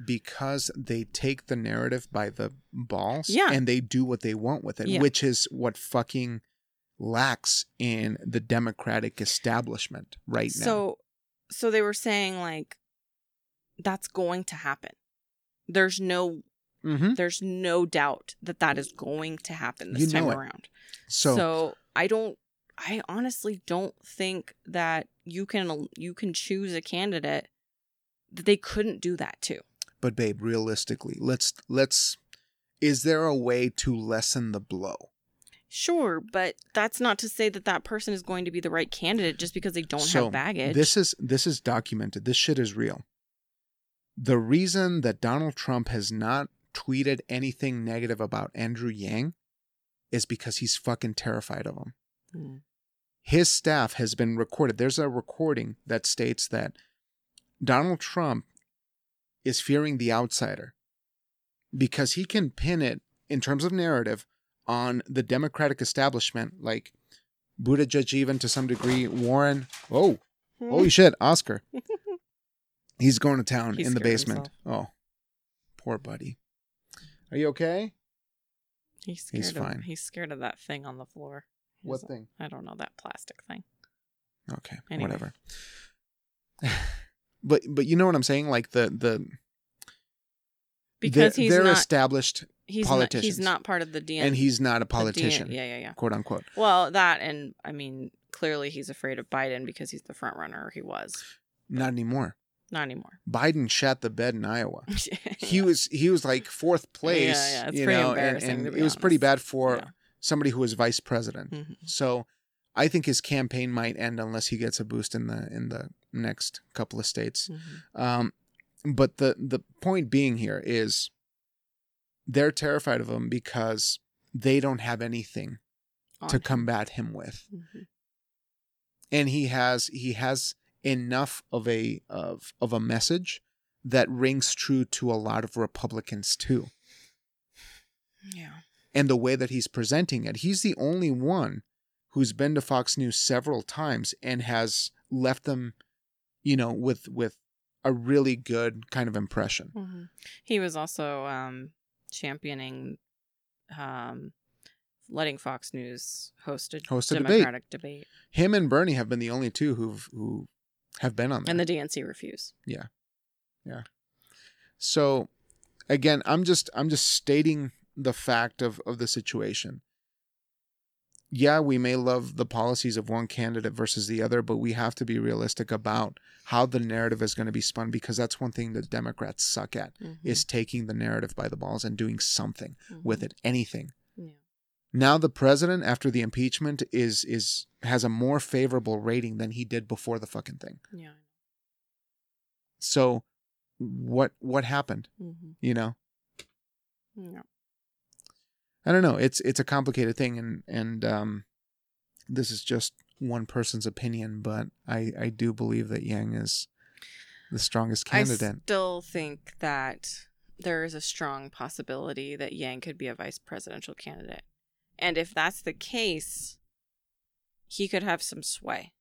because they take the narrative by the balls Yeah. and they do what they want with it, Yeah. which is what fucking lacks in the democratic establishment right now. So, so they were saying like that's going to happen. There's no, hmm there's no doubt that that is going to happen this You time around. So, so I don't I honestly don't think that you can you can choose a candidate that they couldn't do that too. but babe, realistically, let's let's is there a way to lessen the blow? Sure, but that's not to say that that person is going to be the right candidate just because they don't So, have baggage. This is this is documented. This shit is real. The reason that Donald Trump has not tweeted anything negative about Andrew Yang is because he's fucking terrified of him. Hmm. His staff has been recorded. There's a recording that states that Donald Trump is fearing the outsider because he can pin it in terms of narrative on the Democratic establishment, like Buttigieg, even to some degree, Warren. Oh, holy shit, Oscar. (laughs) He's going to town He in the basement. Oh, poor buddy. Are you okay? he's scared he's of, fine. He's scared of that thing on the floor. What He's- thing? I don't know that plastic thing. Okay, Anyway. whatever. (laughs) but but you know what I'm saying? Like the the Because they're, he's they're not established he's not, politicians. he's not part of the DN and he's not a the DN politician, yeah, yeah, yeah. quote unquote. Well, that and I mean, clearly he's afraid of Biden because he's the front runner. He was Not anymore. Not anymore. Biden shat the bed in Iowa. (laughs) He was he was like fourth place. Yeah, yeah, it's you pretty know, and, embarrassing, and be it was pretty bad for Yeah. somebody who was vice president. Mhm. So I think his campaign might end unless he gets a boost in the in the next couple of states. Mhm. Um, but the the point being here is they're terrified of him because they don't have anything to combat him with, Mhm. and he has he has enough of a of of a message that rings true to a lot of Republicans too. Yeah. and the way that he's presenting it. He's the only one who's been to Fox News several times and has left them, you know, with with a really good kind of impression. Mhm. He was also um, championing um, letting Fox News host a Host a debate. Democratic debate. Him and Bernie have been the only two who've who have been on there. And the DNC refuse. Yeah. Yeah. so again, I'm just I'm just stating the fact of of the situation. Yeah, we may love the policies of one candidate versus the other, but we have to be realistic about how the narrative is going to be spun because that's one thing that Democrats suck at Mhm. is taking the narrative by the balls and doing something with Mhm. it, anything. Now the president after the impeachment is is has a more favorable rating than he did before the fucking thing. Yeah. So what what happened, Mm-hmm. you know? Yeah. I don't know. It's it's a complicated thing, and and um, this is just one person's opinion, but I I do believe that Yang is the strongest candidate. I still think that there is a strong possibility that Yang could be a vice presidential candidate. And if that's the case, he could have some sway.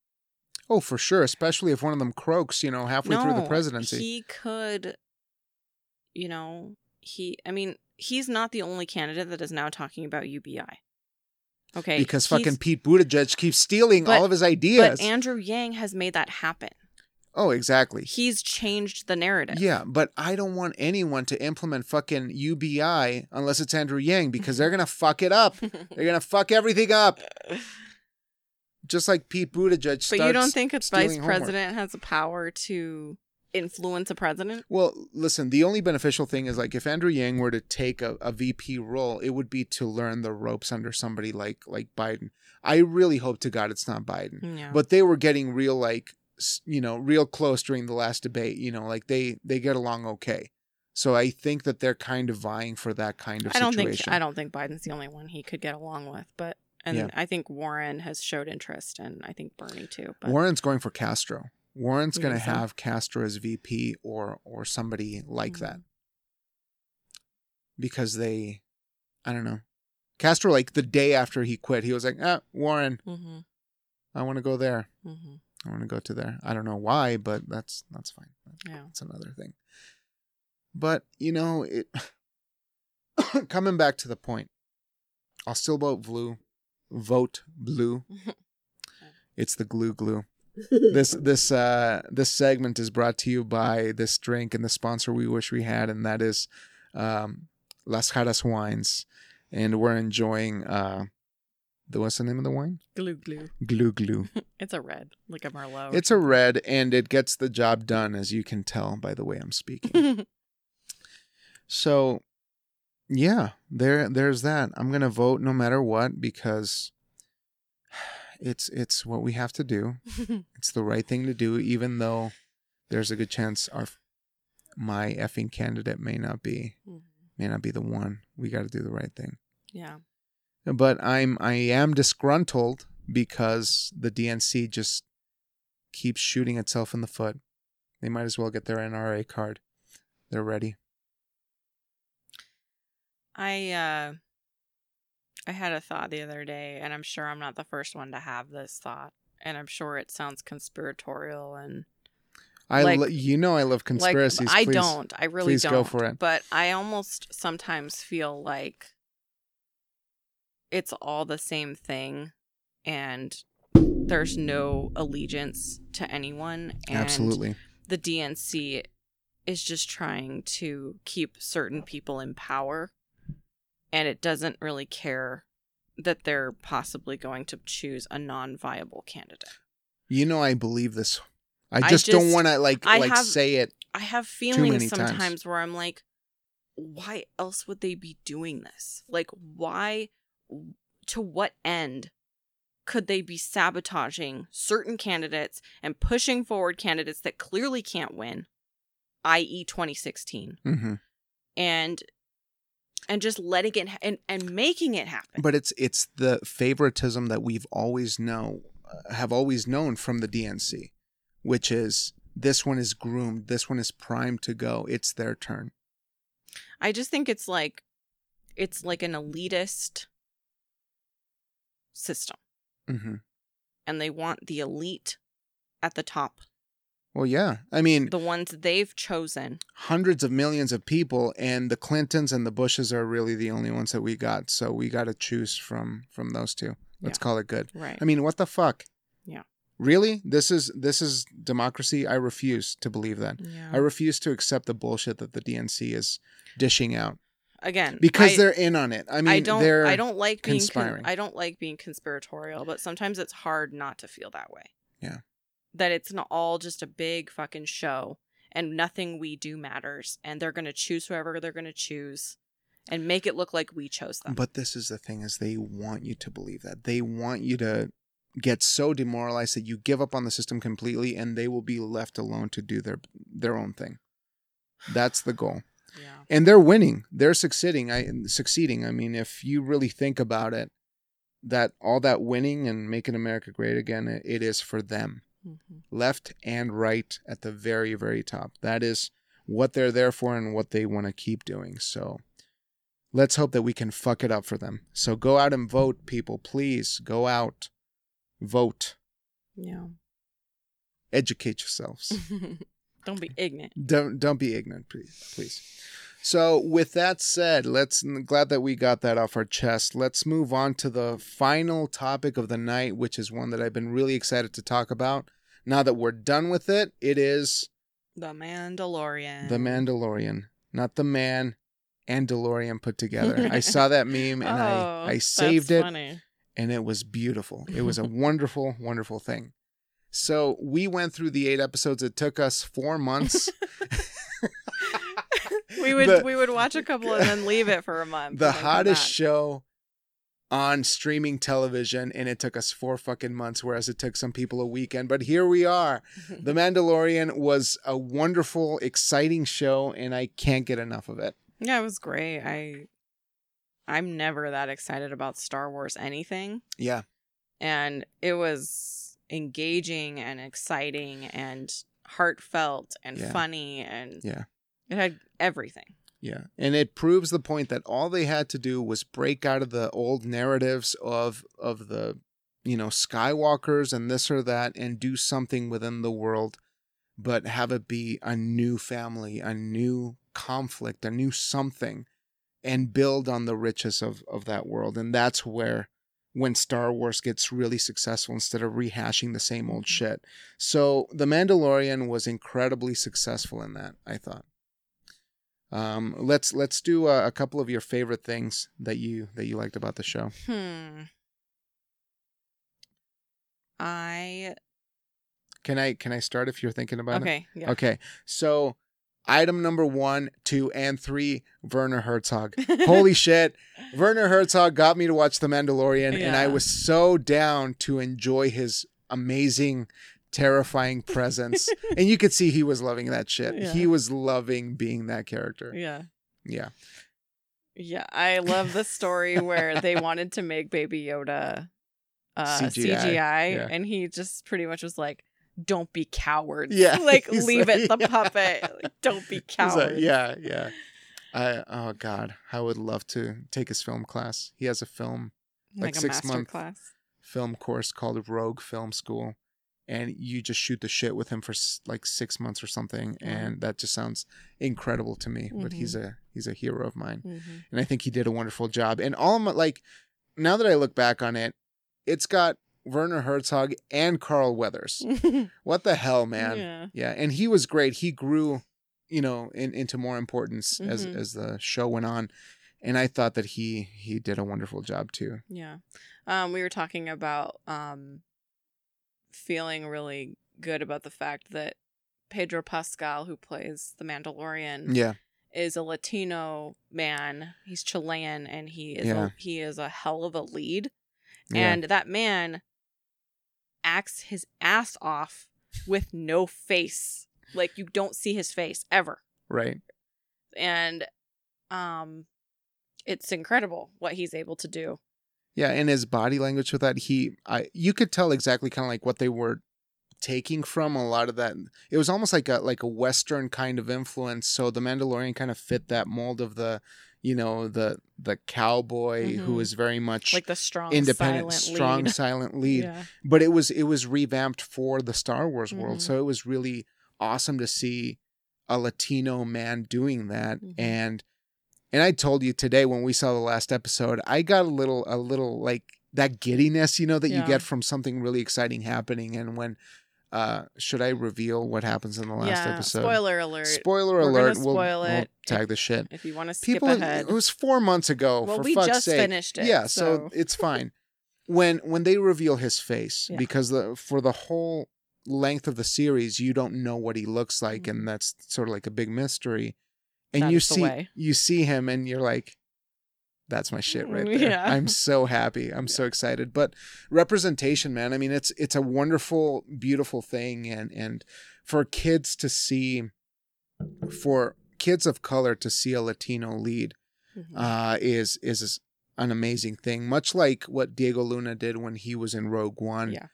oh, for sure, especially if one of them croaks, you know, halfway through the presidency. He could, you know, he, I mean, he's not the only candidate that is now talking about UBI. Okay. because fucking Pete Buttigieg keeps stealing But- all of his ideas. But Andrew Yang has made that happen. Oh, exactly. He's changed the narrative. Yeah, but I don't want anyone to implement fucking UBI unless it's Andrew Yang because they're (laughs) gonna fuck it up. They're gonna fuck everything up. (laughs) Just like Pete Buttigieg. But you don't think a vice stealing homework. president has the power to influence a president? Well, listen, the only beneficial thing is like if Andrew Yang were to take a, a VP role, it would be to learn the ropes under somebody like like Biden. I really hope to God it's not Biden. Yeah. But they were getting real like you know, real close during the last debate, you know, like they they get along okay. So I think that they're kind of vying for that kind of I don't situation. think I don't think Biden's the only one he could get along with, but and Yeah. I think Warren has showed interest, and I think Bernie too. But Warren's going for Castro. Warren's going to so? have Castro as VP or or somebody like that. Mhm. Because they I don't know. Castro like the day after he quit, he was like, "Ah, Warren, mm-hmm. I want to go there. hmm I want to go to there." I don't know why, but that's that's fine. yeah, That's another thing. But, you know, it (coughs) coming back to the point. I'll still vote blue. Vote blue. (laughs) It's the glue glue. (laughs) this this uh this segment is brought to you by this drink and the sponsor we wish we had and that is um Las Jaras wines and we're enjoying uh the what's the name of the wine? Glou Glou. glou glou. (laughs) It's a red, like a Merlot. it's a red and it gets the job done as you can tell by the way i'm speaking. (laughs) So yeah there there's that. I'm gonna vote no matter what because it's it's what we have to do. (laughs) It's the right thing to do even though there's a good chance our my effing candidate may not be Mhm. may not be the one. We got to do the right thing. Yeah, but i'm i am disgruntled because the dnc just keeps shooting itself in the foot they might as well get their nra card they're ready I uh, I had a thought the other day, and I'm sure I'm not the first one to have this thought, and I'm sure it sounds conspiratorial and i Like- lo- you know i love conspiracies Like, I please. don't. I really please don't. go for it. But I almost sometimes feel like it's all the same thing, and there's no allegiance to anyone. And absolutely The DNC is just trying to keep certain people in power, and it doesn't really care that they're possibly going to choose a non-viable candidate. you know i believe this i I just, don't want to like I like have- say it I have feelings times. sometimes where I'm like, why else would they be doing this? Like, why, to what end could they be sabotaging certain candidates and pushing forward candidates that clearly can't win, i.e., 2016, hmm and and just letting it ha- and and making it happen? but it's it's the favoritism that we've always know uh, have always known from the DNC, which is this one is groomed, this one is primed to go. It's their turn. I just think it's like, it's like an elitist system, hmm and they want the elite at the top Well, yeah, I mean, the ones they've chosen. hundreds of millions of people, and the Clintons and the Bushes are really the only ones that we got. So we got to choose from from those two. Let's Yeah. call it good. Right. I mean, what the fuck? Yeah. Really? This is this is democracy? I refuse to believe that. Yeah. I refuse to accept the bullshit that the DNC is dishing out Again, because I, they're in on it. I mean, I don't they're I don't like being con- conspiring. I don't like being conspiratorial, but sometimes it's hard not to feel that way. Yeah. That it's not all just a big fucking show and nothing we do matters and they're going to choose whoever they're going to choose and make it look like we chose them. But this is the thing: is they want you to believe that they want you to get so demoralized that you give up on the system completely, and they will be left alone to do their their own thing. That's the goal. Yeah. and they're winning. They're succeeding. I succeeding. I mean if you really think about it that all that winning and making america great again it, it is for them. Mhm. left and right at the very very top. That is what they're there for and what they want to keep doing. So let's hope that we can fuck it up for them. So go out and vote people. Please go out. Vote. Yeah. educate yourselves (laughs) don't be ignorant. don't don't be ignorant please please so with that said let's glad that we got that off our chest let's move on to the final topic of the night which is one that i've been really excited to talk about now that we're done with it it is The Mandalorian. the mandalorian not the man and delorean put together i (laughs) saw that meme and Oh, i i saved it Funny. and it was beautiful. It was a (laughs) wonderful, wonderful thing. So we went through the eight episodes. It took us four months. (laughs) we would The- we would watch a couple and then leave it for a month. the and then come hottest show on streaming television, and it took us four fucking months, whereas it took some people a weekend. But here we are. (laughs) The Mandalorian was a wonderful, exciting show, and I can't get enough of it. yeah, it was great. I I'm never that excited about Star Wars anything, Yeah, and it was engaging and exciting and heartfelt and Yeah. funny and Yeah. it had everything. yeah. And it proves the point that all they had to do was break out of the old narratives of of the you know Skywalkers and this or that, and do something within the world, but have it be a new family, a new conflict, a new something, and build on the riches of of that world. And that's where when Star Wars gets really successful instead of rehashing the same old Mhm. shit. So The Mandalorian was incredibly successful in that, I thought. Um, let's let's do a, a couple of your favorite things that you that you liked about the show. Hmm. I Can I can I start if you're thinking about it? okay. Yeah. Okay. So item number one, two, and three, Werner Herzog. (laughs) Holy shit. Werner Herzog got me to watch The Mandalorian, and I was so down to enjoy his amazing, terrifying (laughs) presence. and you could see he was loving that shit. Yeah. He was loving being that character. Yeah. Yeah. Yeah, I love the story where they wanted to make Baby Yoda uh, (laughs) CGI, CGI, yeah. and he just pretty much was like, "Don't be cowards. Yeah, (laughs) like (laughs) leave like- it the yeah. puppet. Like, Don't be (laughs) He's like, yeah, yeah. I oh god, I would love to take his film class. He has a film like like, a six month- class. film course called Rogue Film School, and you just shoot the shit with him for like six months or something, and that just sounds incredible to me. But he's a he's a hero of mine, hmm and I think he did a wonderful job. And all my like, now that I look back on it, it's got Werner Herzog and Carl Weathers. (laughs) What the hell, man? Yeah. Yeah, and he was great. He grew, you know, in, into more importance as Mhm. as the show went on, and I thought that he he did a wonderful job too. Yeah. Um, we were talking about um, feeling really good about the fact that Pedro Pascal, who plays the Mandalorian, Yeah, is a Latino man. He's Chilean, and he is Yeah. a, he is a hell of a lead. yeah, And that man acts his ass off with no face. Like you don't see his face ever. right. And um it's incredible what he's able to do. Yeah, and his body language with that, he, I, you could tell exactly kind of like what they were taking from a lot of that. It was almost like a like a Western kind of influence. So the Mandalorian kind of fit that mold of the, you know, the the cowboy who Mhm. is very much Like the strong independent, silent strong, lead. silent (laughs) lead. Yeah. But it was it was revamped for the Star Wars world, Mhm. so it was really awesome to see a Latino man doing that Mhm. and and I told you today when we saw the last episode, I got a little a little like that giddiness, you know, that you get from something really exciting happening. And when, uh, should I reveal what happens in the last yeah. episode? Spoiler alert. Spoiler We're alert. We'll, spoil we'll it. tag the shit. if you want to skip People, ahead. it was four months ago. Well, for we fuck's just sake. finished it, Yeah, so, so- it's (laughs) fine. When when they reveal his face, Yeah. because the for the whole length of the series, you don't know what he looks like, Mhm. and that's sort of like a big mystery. And That you see you see him, and you're like, "That's my shit right there." Yeah. I'm so happy. I'm so excited. But representation, man. I mean, it's it's a wonderful, beautiful thing, and and for kids to see, for kids of color to see a Latino lead Mhm. uh, is is an amazing thing. Much like what Diego Luna did when he was in Rogue One, Yeah.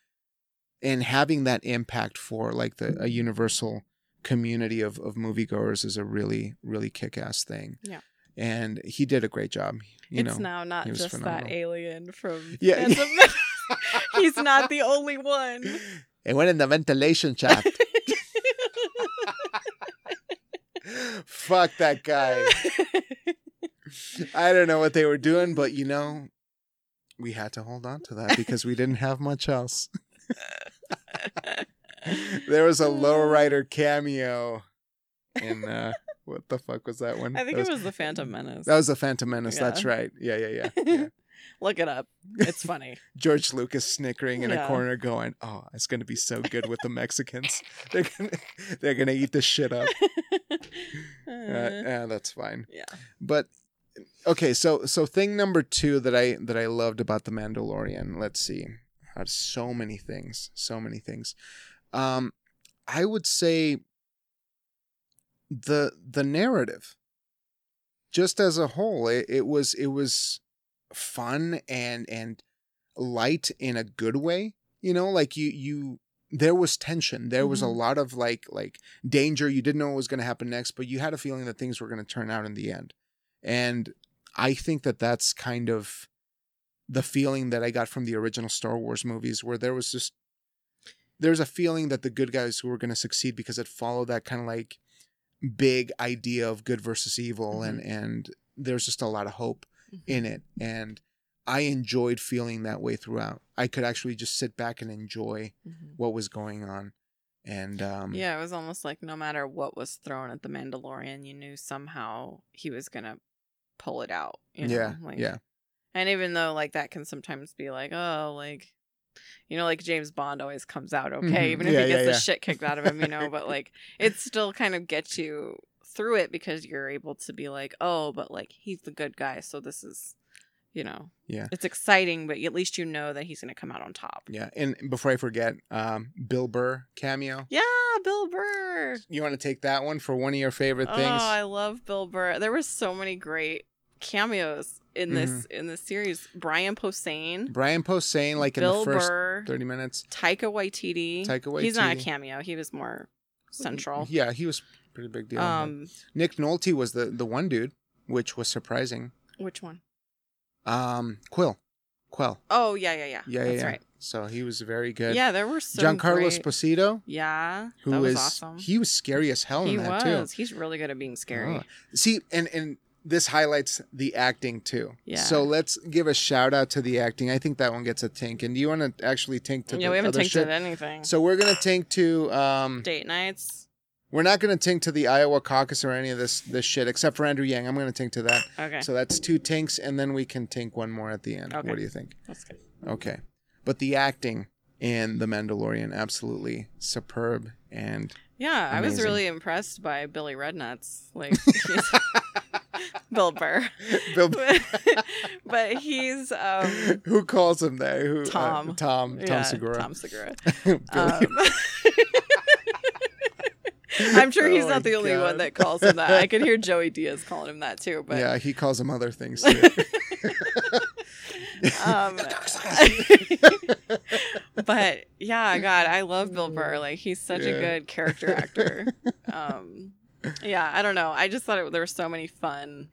and having that impact for like the a universal community of of moviegoers is a really really kick ass thing. Yeah. And he did a great job. You it's know, now not just that alien from (laughs) Yeah. (laughs) He's not the only one. It went in the ventilation shaft. (laughs) Fuck that guy. I don't know what they were doing, but you know, we had to hold on to that because we didn't have much else. there was a lowrider cameo in uh what the fuck was that one? I think that it was the Phantom Menace. that was the Phantom Menace. That's right. Yeah, yeah, yeah. (laughs) yeah. Look it up. It's funny. (laughs) George Lucas snickering in a corner, going, "Oh, it's gonna be so good with the Mexicans. (laughs) They're gonna, they're gonna eat this shit up." Uh, Uh, yeah, that's fine. yeah. But okay, so so thing number two that I that I loved about the Mandalorian. Let's see, so many things, so many things. Um, I would say the the narrative, just as a whole, it, it was it was fun and and light in a good way. You know, like you you there was tension. There was a Mhm. lot of like like danger. You didn't know what was going to happen next, but you had a feeling that things were going to turn out in the end. And I think that that's kind of the feeling that I got from the original Star Wars movies, where there was just there's a feeling that the good guys were going to succeed because it followed that kind of like big idea of good versus evil, and and there's just a lot of hope in it, and I enjoyed feeling that way throughout. I could actually just sit back and enjoy Mhm. what was going on, and um, Yeah, it was almost like no matter what was thrown at the Mandalorian, you knew somehow he was gonna pull it out. You know? yeah, like, yeah, And even though like that can sometimes be like, oh, like you know, like James Bond always comes out okay, Mhm. even if Yeah, he yeah, gets the yeah. shit kicked out of him, you know, but like (laughs) it still kind of gets you through it because you're able to be like, oh, but like he's the good guy, so this is you know. Yeah. It's exciting, but at least you know that he's gonna come out on top. yeah. And before I forget, um, Bill Burr cameo. Yeah, Bill Burr. You want to take that one for one of your favorite things? Oh. I love Bill Burr. There were so many great cameos in this Mm-hmm. in this series. Brian Posehn, Brian Posehn, like in the first Burr, thirty minutes. Taika Waititi. Taika Waititi. He's not a cameo. He was more central. Yeah, he was pretty big deal. Um, Nick Nolte was the the one dude, which was surprising. which one? Um, Kuiil, Kuiil. Oh yeah, yeah, yeah. Yeah, That's yeah, right. So he was very good. Yeah, there were so Giancarlo great- Esposito, Yeah, who that was is- awesome. he was scary as hell He in that was. too. He's really good at being scary. Oh. See, and and this highlights the acting too. Yeah. So let's give a shout out to the acting. I think that one gets a tink. And do you want to actually tink to yeah, we haven't tanked shit? anything. So we're gonna tink to um. Date nights. We're not gonna tink to the Iowa caucus or any of this this shit except for Andrew Yang. I'm gonna tink to that. Okay, So that's two tinks, and then we can tink one more at the end. Okay. What do you think? that's good. Okay. But the acting in The Mandalorian absolutely superb and Yeah, I was really impressed by Billy Rednuts. Like (laughs) (laughs) Bill Burr. Bill (laughs) but he's um Who calls him that? Who uh, Tom. Tom Tom yeah, Segura. Tom Segura. (laughs) Um, I'm sure he's Oh not the only God. one that calls him that. I can hear Joey Diaz calling him that too. But yeah, he calls him other things too. um, but yeah, God, I love Bill Burr. Like he's such Yeah. a good character actor. Um, yeah, I don't know. I just thought it, there were so many fun.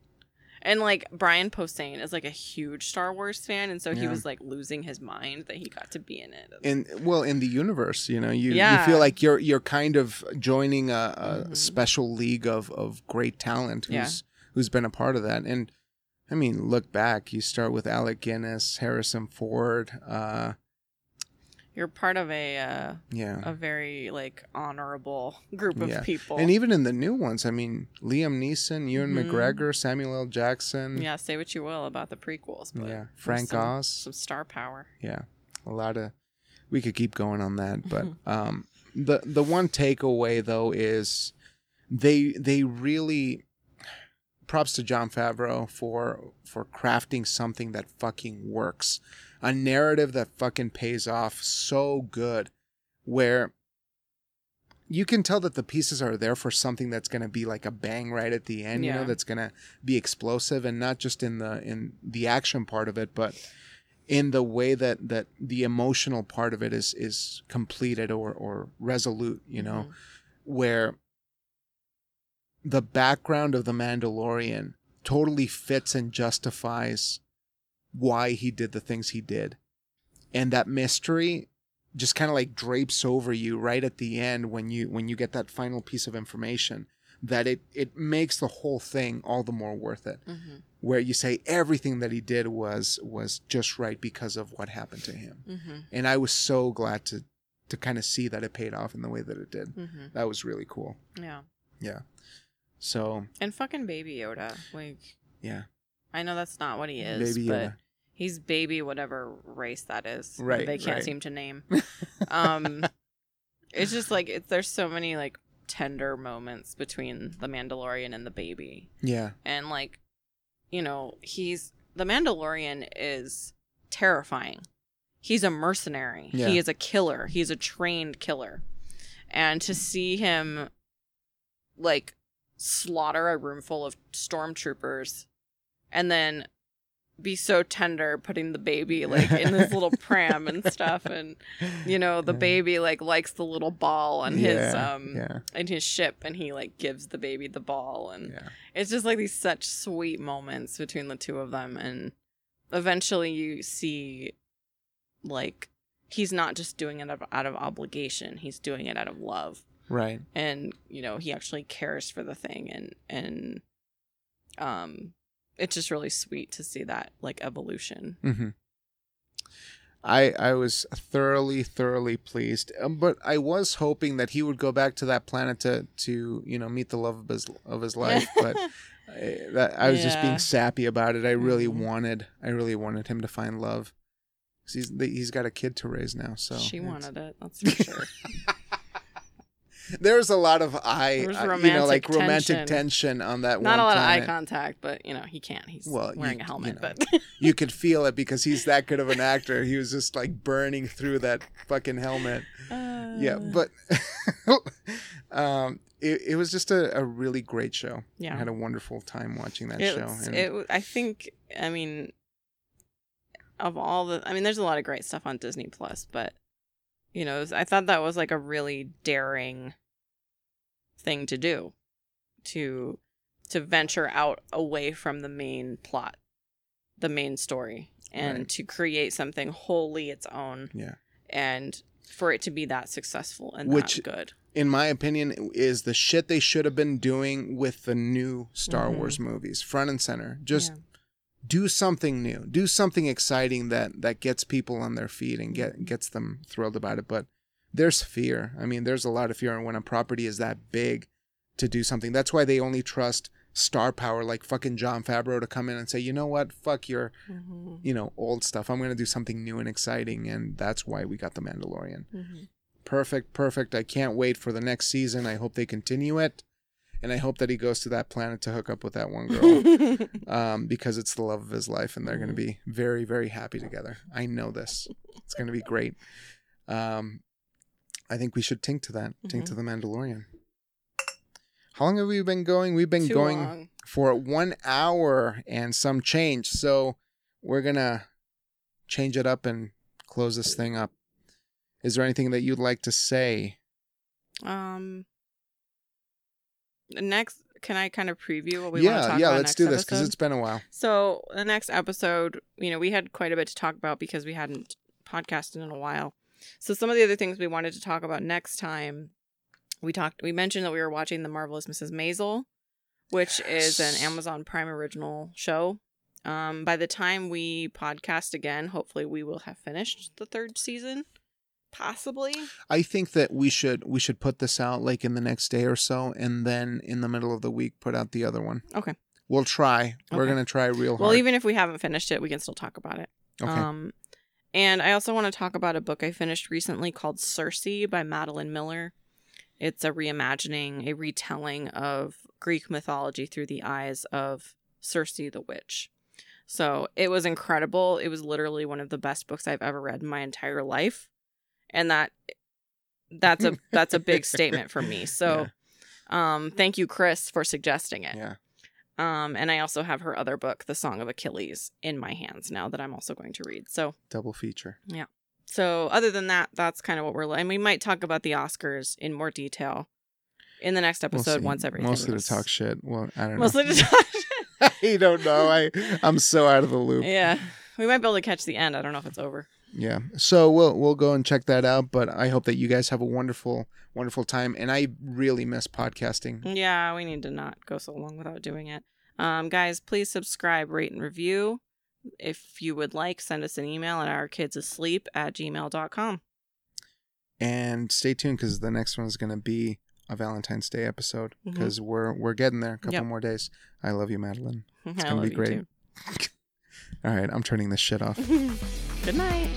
And like Brian Posehn is like a huge Star Wars fan, and so he Yeah. was like losing his mind that he got to be in it. in well in the universe you know you, you feel like you're you're kind of joining a, a Mhm. special league of of great talent who's Yeah. who's been a part of that and I mean, look back. You start with Alec Guinness, Harrison Ford. Uh, You're part of a uh, yeah. a very like honorable group of Yeah. people. And even in the new ones, I mean, Liam Neeson, Ewan Mhm. McGregor, Samuel L. Jackson. yeah, say what you will about the prequels, but Yeah. Frank some, Oz. some star power. Yeah. A lot of we could keep going on that, (laughs) but um the the one takeaway though is they they really props to Jon Favreau for for crafting something that fucking works. A narrative that fucking pays off so good where you can tell that the pieces are there for something that's going to be like a bang right at the end, you know, that's going to be explosive and not just in the in the action part of it, but in the way that that the emotional part of it is is completed or or resolute, you know, Mhm. where the background of the Mandalorian totally fits and justifies why he did the things he did. And that mystery just kind of like drapes over you right at the end when you when you get that final piece of information that it it makes the whole thing all the more worth it Mhm. where you say everything that he did was was just right because of what happened to him Mhm. and i was so glad to to kind of see that it paid off in the way that it did Mhm. that was really cool Yeah. yeah so And fucking Baby Yoda. Like, yeah I know that's not what he is, Baby but Yoda. He's baby whatever race that is. Right, They can't right. seem to name. (laughs) um, it's just like it's there's so many like tender moments between the Mandalorian and the baby, yeah and like, you know, he's the Mandalorian is terrifying. He's a mercenary. Yeah. He is a killer. He's a trained killer, and to see him like slaughter a room full of stormtroopers and then be so tender putting the baby like in this little (laughs) pram and stuff and you know the Yeah. baby like likes the little ball on his um yeah. in his ship and he like gives the baby the ball and yeah. it's just like these such sweet moments between the two of them and eventually you see like he's not just doing it out of obligation he's doing it out of love. Right. And you know he actually cares for the thing and and um it's just really sweet to see that like evolution hmm I I was thoroughly thoroughly pleased, um, but I was hoping that he would go back to that planet to to you know meet the love of his of his life, but I, (laughs) that, I was just being sappy about it. I really Mhm. wanted I really wanted him to find love. He's he's got a kid to raise now, so she wanted it that's for (laughs) sure There's a lot of eye, uh, you know, like romantic tension. tension on that not one a lot planet. of eye contact but you know he can't he's Well, wearing you a helmet know. but (laughs) you could (laughs) feel it because he's that good of an actor. He was just like burning through that fucking helmet. yeah, Uh, but (laughs) um, it, it was just a, a really great show. Yeah, I had a wonderful time watching that It's- show. And it I think I mean of all the I mean there's a lot of great stuff on Disney Plus, but you know, I thought that was like a really daring thing to do to to venture out away from the main plot, the main story and Right. to create something wholly its own yeah, and for it to be that successful and Which- that good. in my opinion, is the shit they should have been doing with the new Star Mhm. Wars movies, front and center. Just Yeah. Do something new, do something exciting that that gets people on their feet and get gets them thrilled about it. But there's fear. I mean, there's a lot of fear when a property is that big to do something. That's why they only trust star power like fucking Jon Favreau to come in and say, you know what, fuck your Mhm. you know old stuff. I'm gonna do something new and exciting, and that's why we got the Mandalorian. Mhm. Perfect, perfect. I can't wait for the next season. I hope they continue it. And I hope that he goes to that planet to hook up with that one girl. (laughs) um, because it's the love of his life, and they're going to be very, very happy together. I know this. It's going to be great. Um, I think we should tink to that. Tink Mhm. to the Mandalorian. How long have we been going? We've been Too going long. for one hour and some change. So we're gonna change it up and close this thing up. Is there anything that you'd like to say? Um. Next, can I kind of preview what we want to yeah, talk yeah. about? Let's next do this because it's been a while. So the next episode, you know, we had quite a bit to talk about because we hadn't podcasted in a while. So some of the other things we wanted to talk about next time, we talked. We mentioned that we were watching the marvelous Mrs. Maisel, which is an Amazon Prime original show. Um, by the time we podcast again, hopefully we will have finished the third season. Possibly. I think that we should we should put this out like in the next day or so, and then in the middle of the week put out the other one. Okay. We'll try. We're gonna try real hard. Well, even if we haven't finished it, we can still talk about it. okay. Um, and I also want to talk about a book I finished recently called Circe by Madeline Miller. It's a reimagining, a retelling of Greek mythology through the eyes of Circe the witch. So it was incredible. It was literally one of the best books I've ever read in my entire life, and that that's a (laughs) that's a big statement for me. So, um, thank you, Chris, for suggesting it. yeah. Um, and I also have her other book, The Song of Achilles, in my hands now that I'm also going to read. So, Double feature. Yeah. So other than that, that's kind of what we're. And we might talk about the Oscars in more detail in the next episode see. once everything. Mostly to talk shit. Well, I don't Mostly know. Mostly to (laughs) talk. shit. (laughs) I don't know. I I'm so out of the loop. yeah, we might be able to catch the end. I don't know if it's over. Yeah. So we'll we'll go and check that out. But I hope that you guys have a wonderful wonderful time. And I really miss podcasting. Yeah, we need to not go so long without doing it. Um, guys, please subscribe, rate, and review. If you would like, send us an email at ourkidsasleep at gmail.com. And stay tuned because the next one is gonna be a Valentine's Day episode because we're we're getting there. A couple Yep. more days. I love you, Madeline. It's (laughs) gonna be great. (laughs) All right, I'm turning this shit off. (laughs) Good night.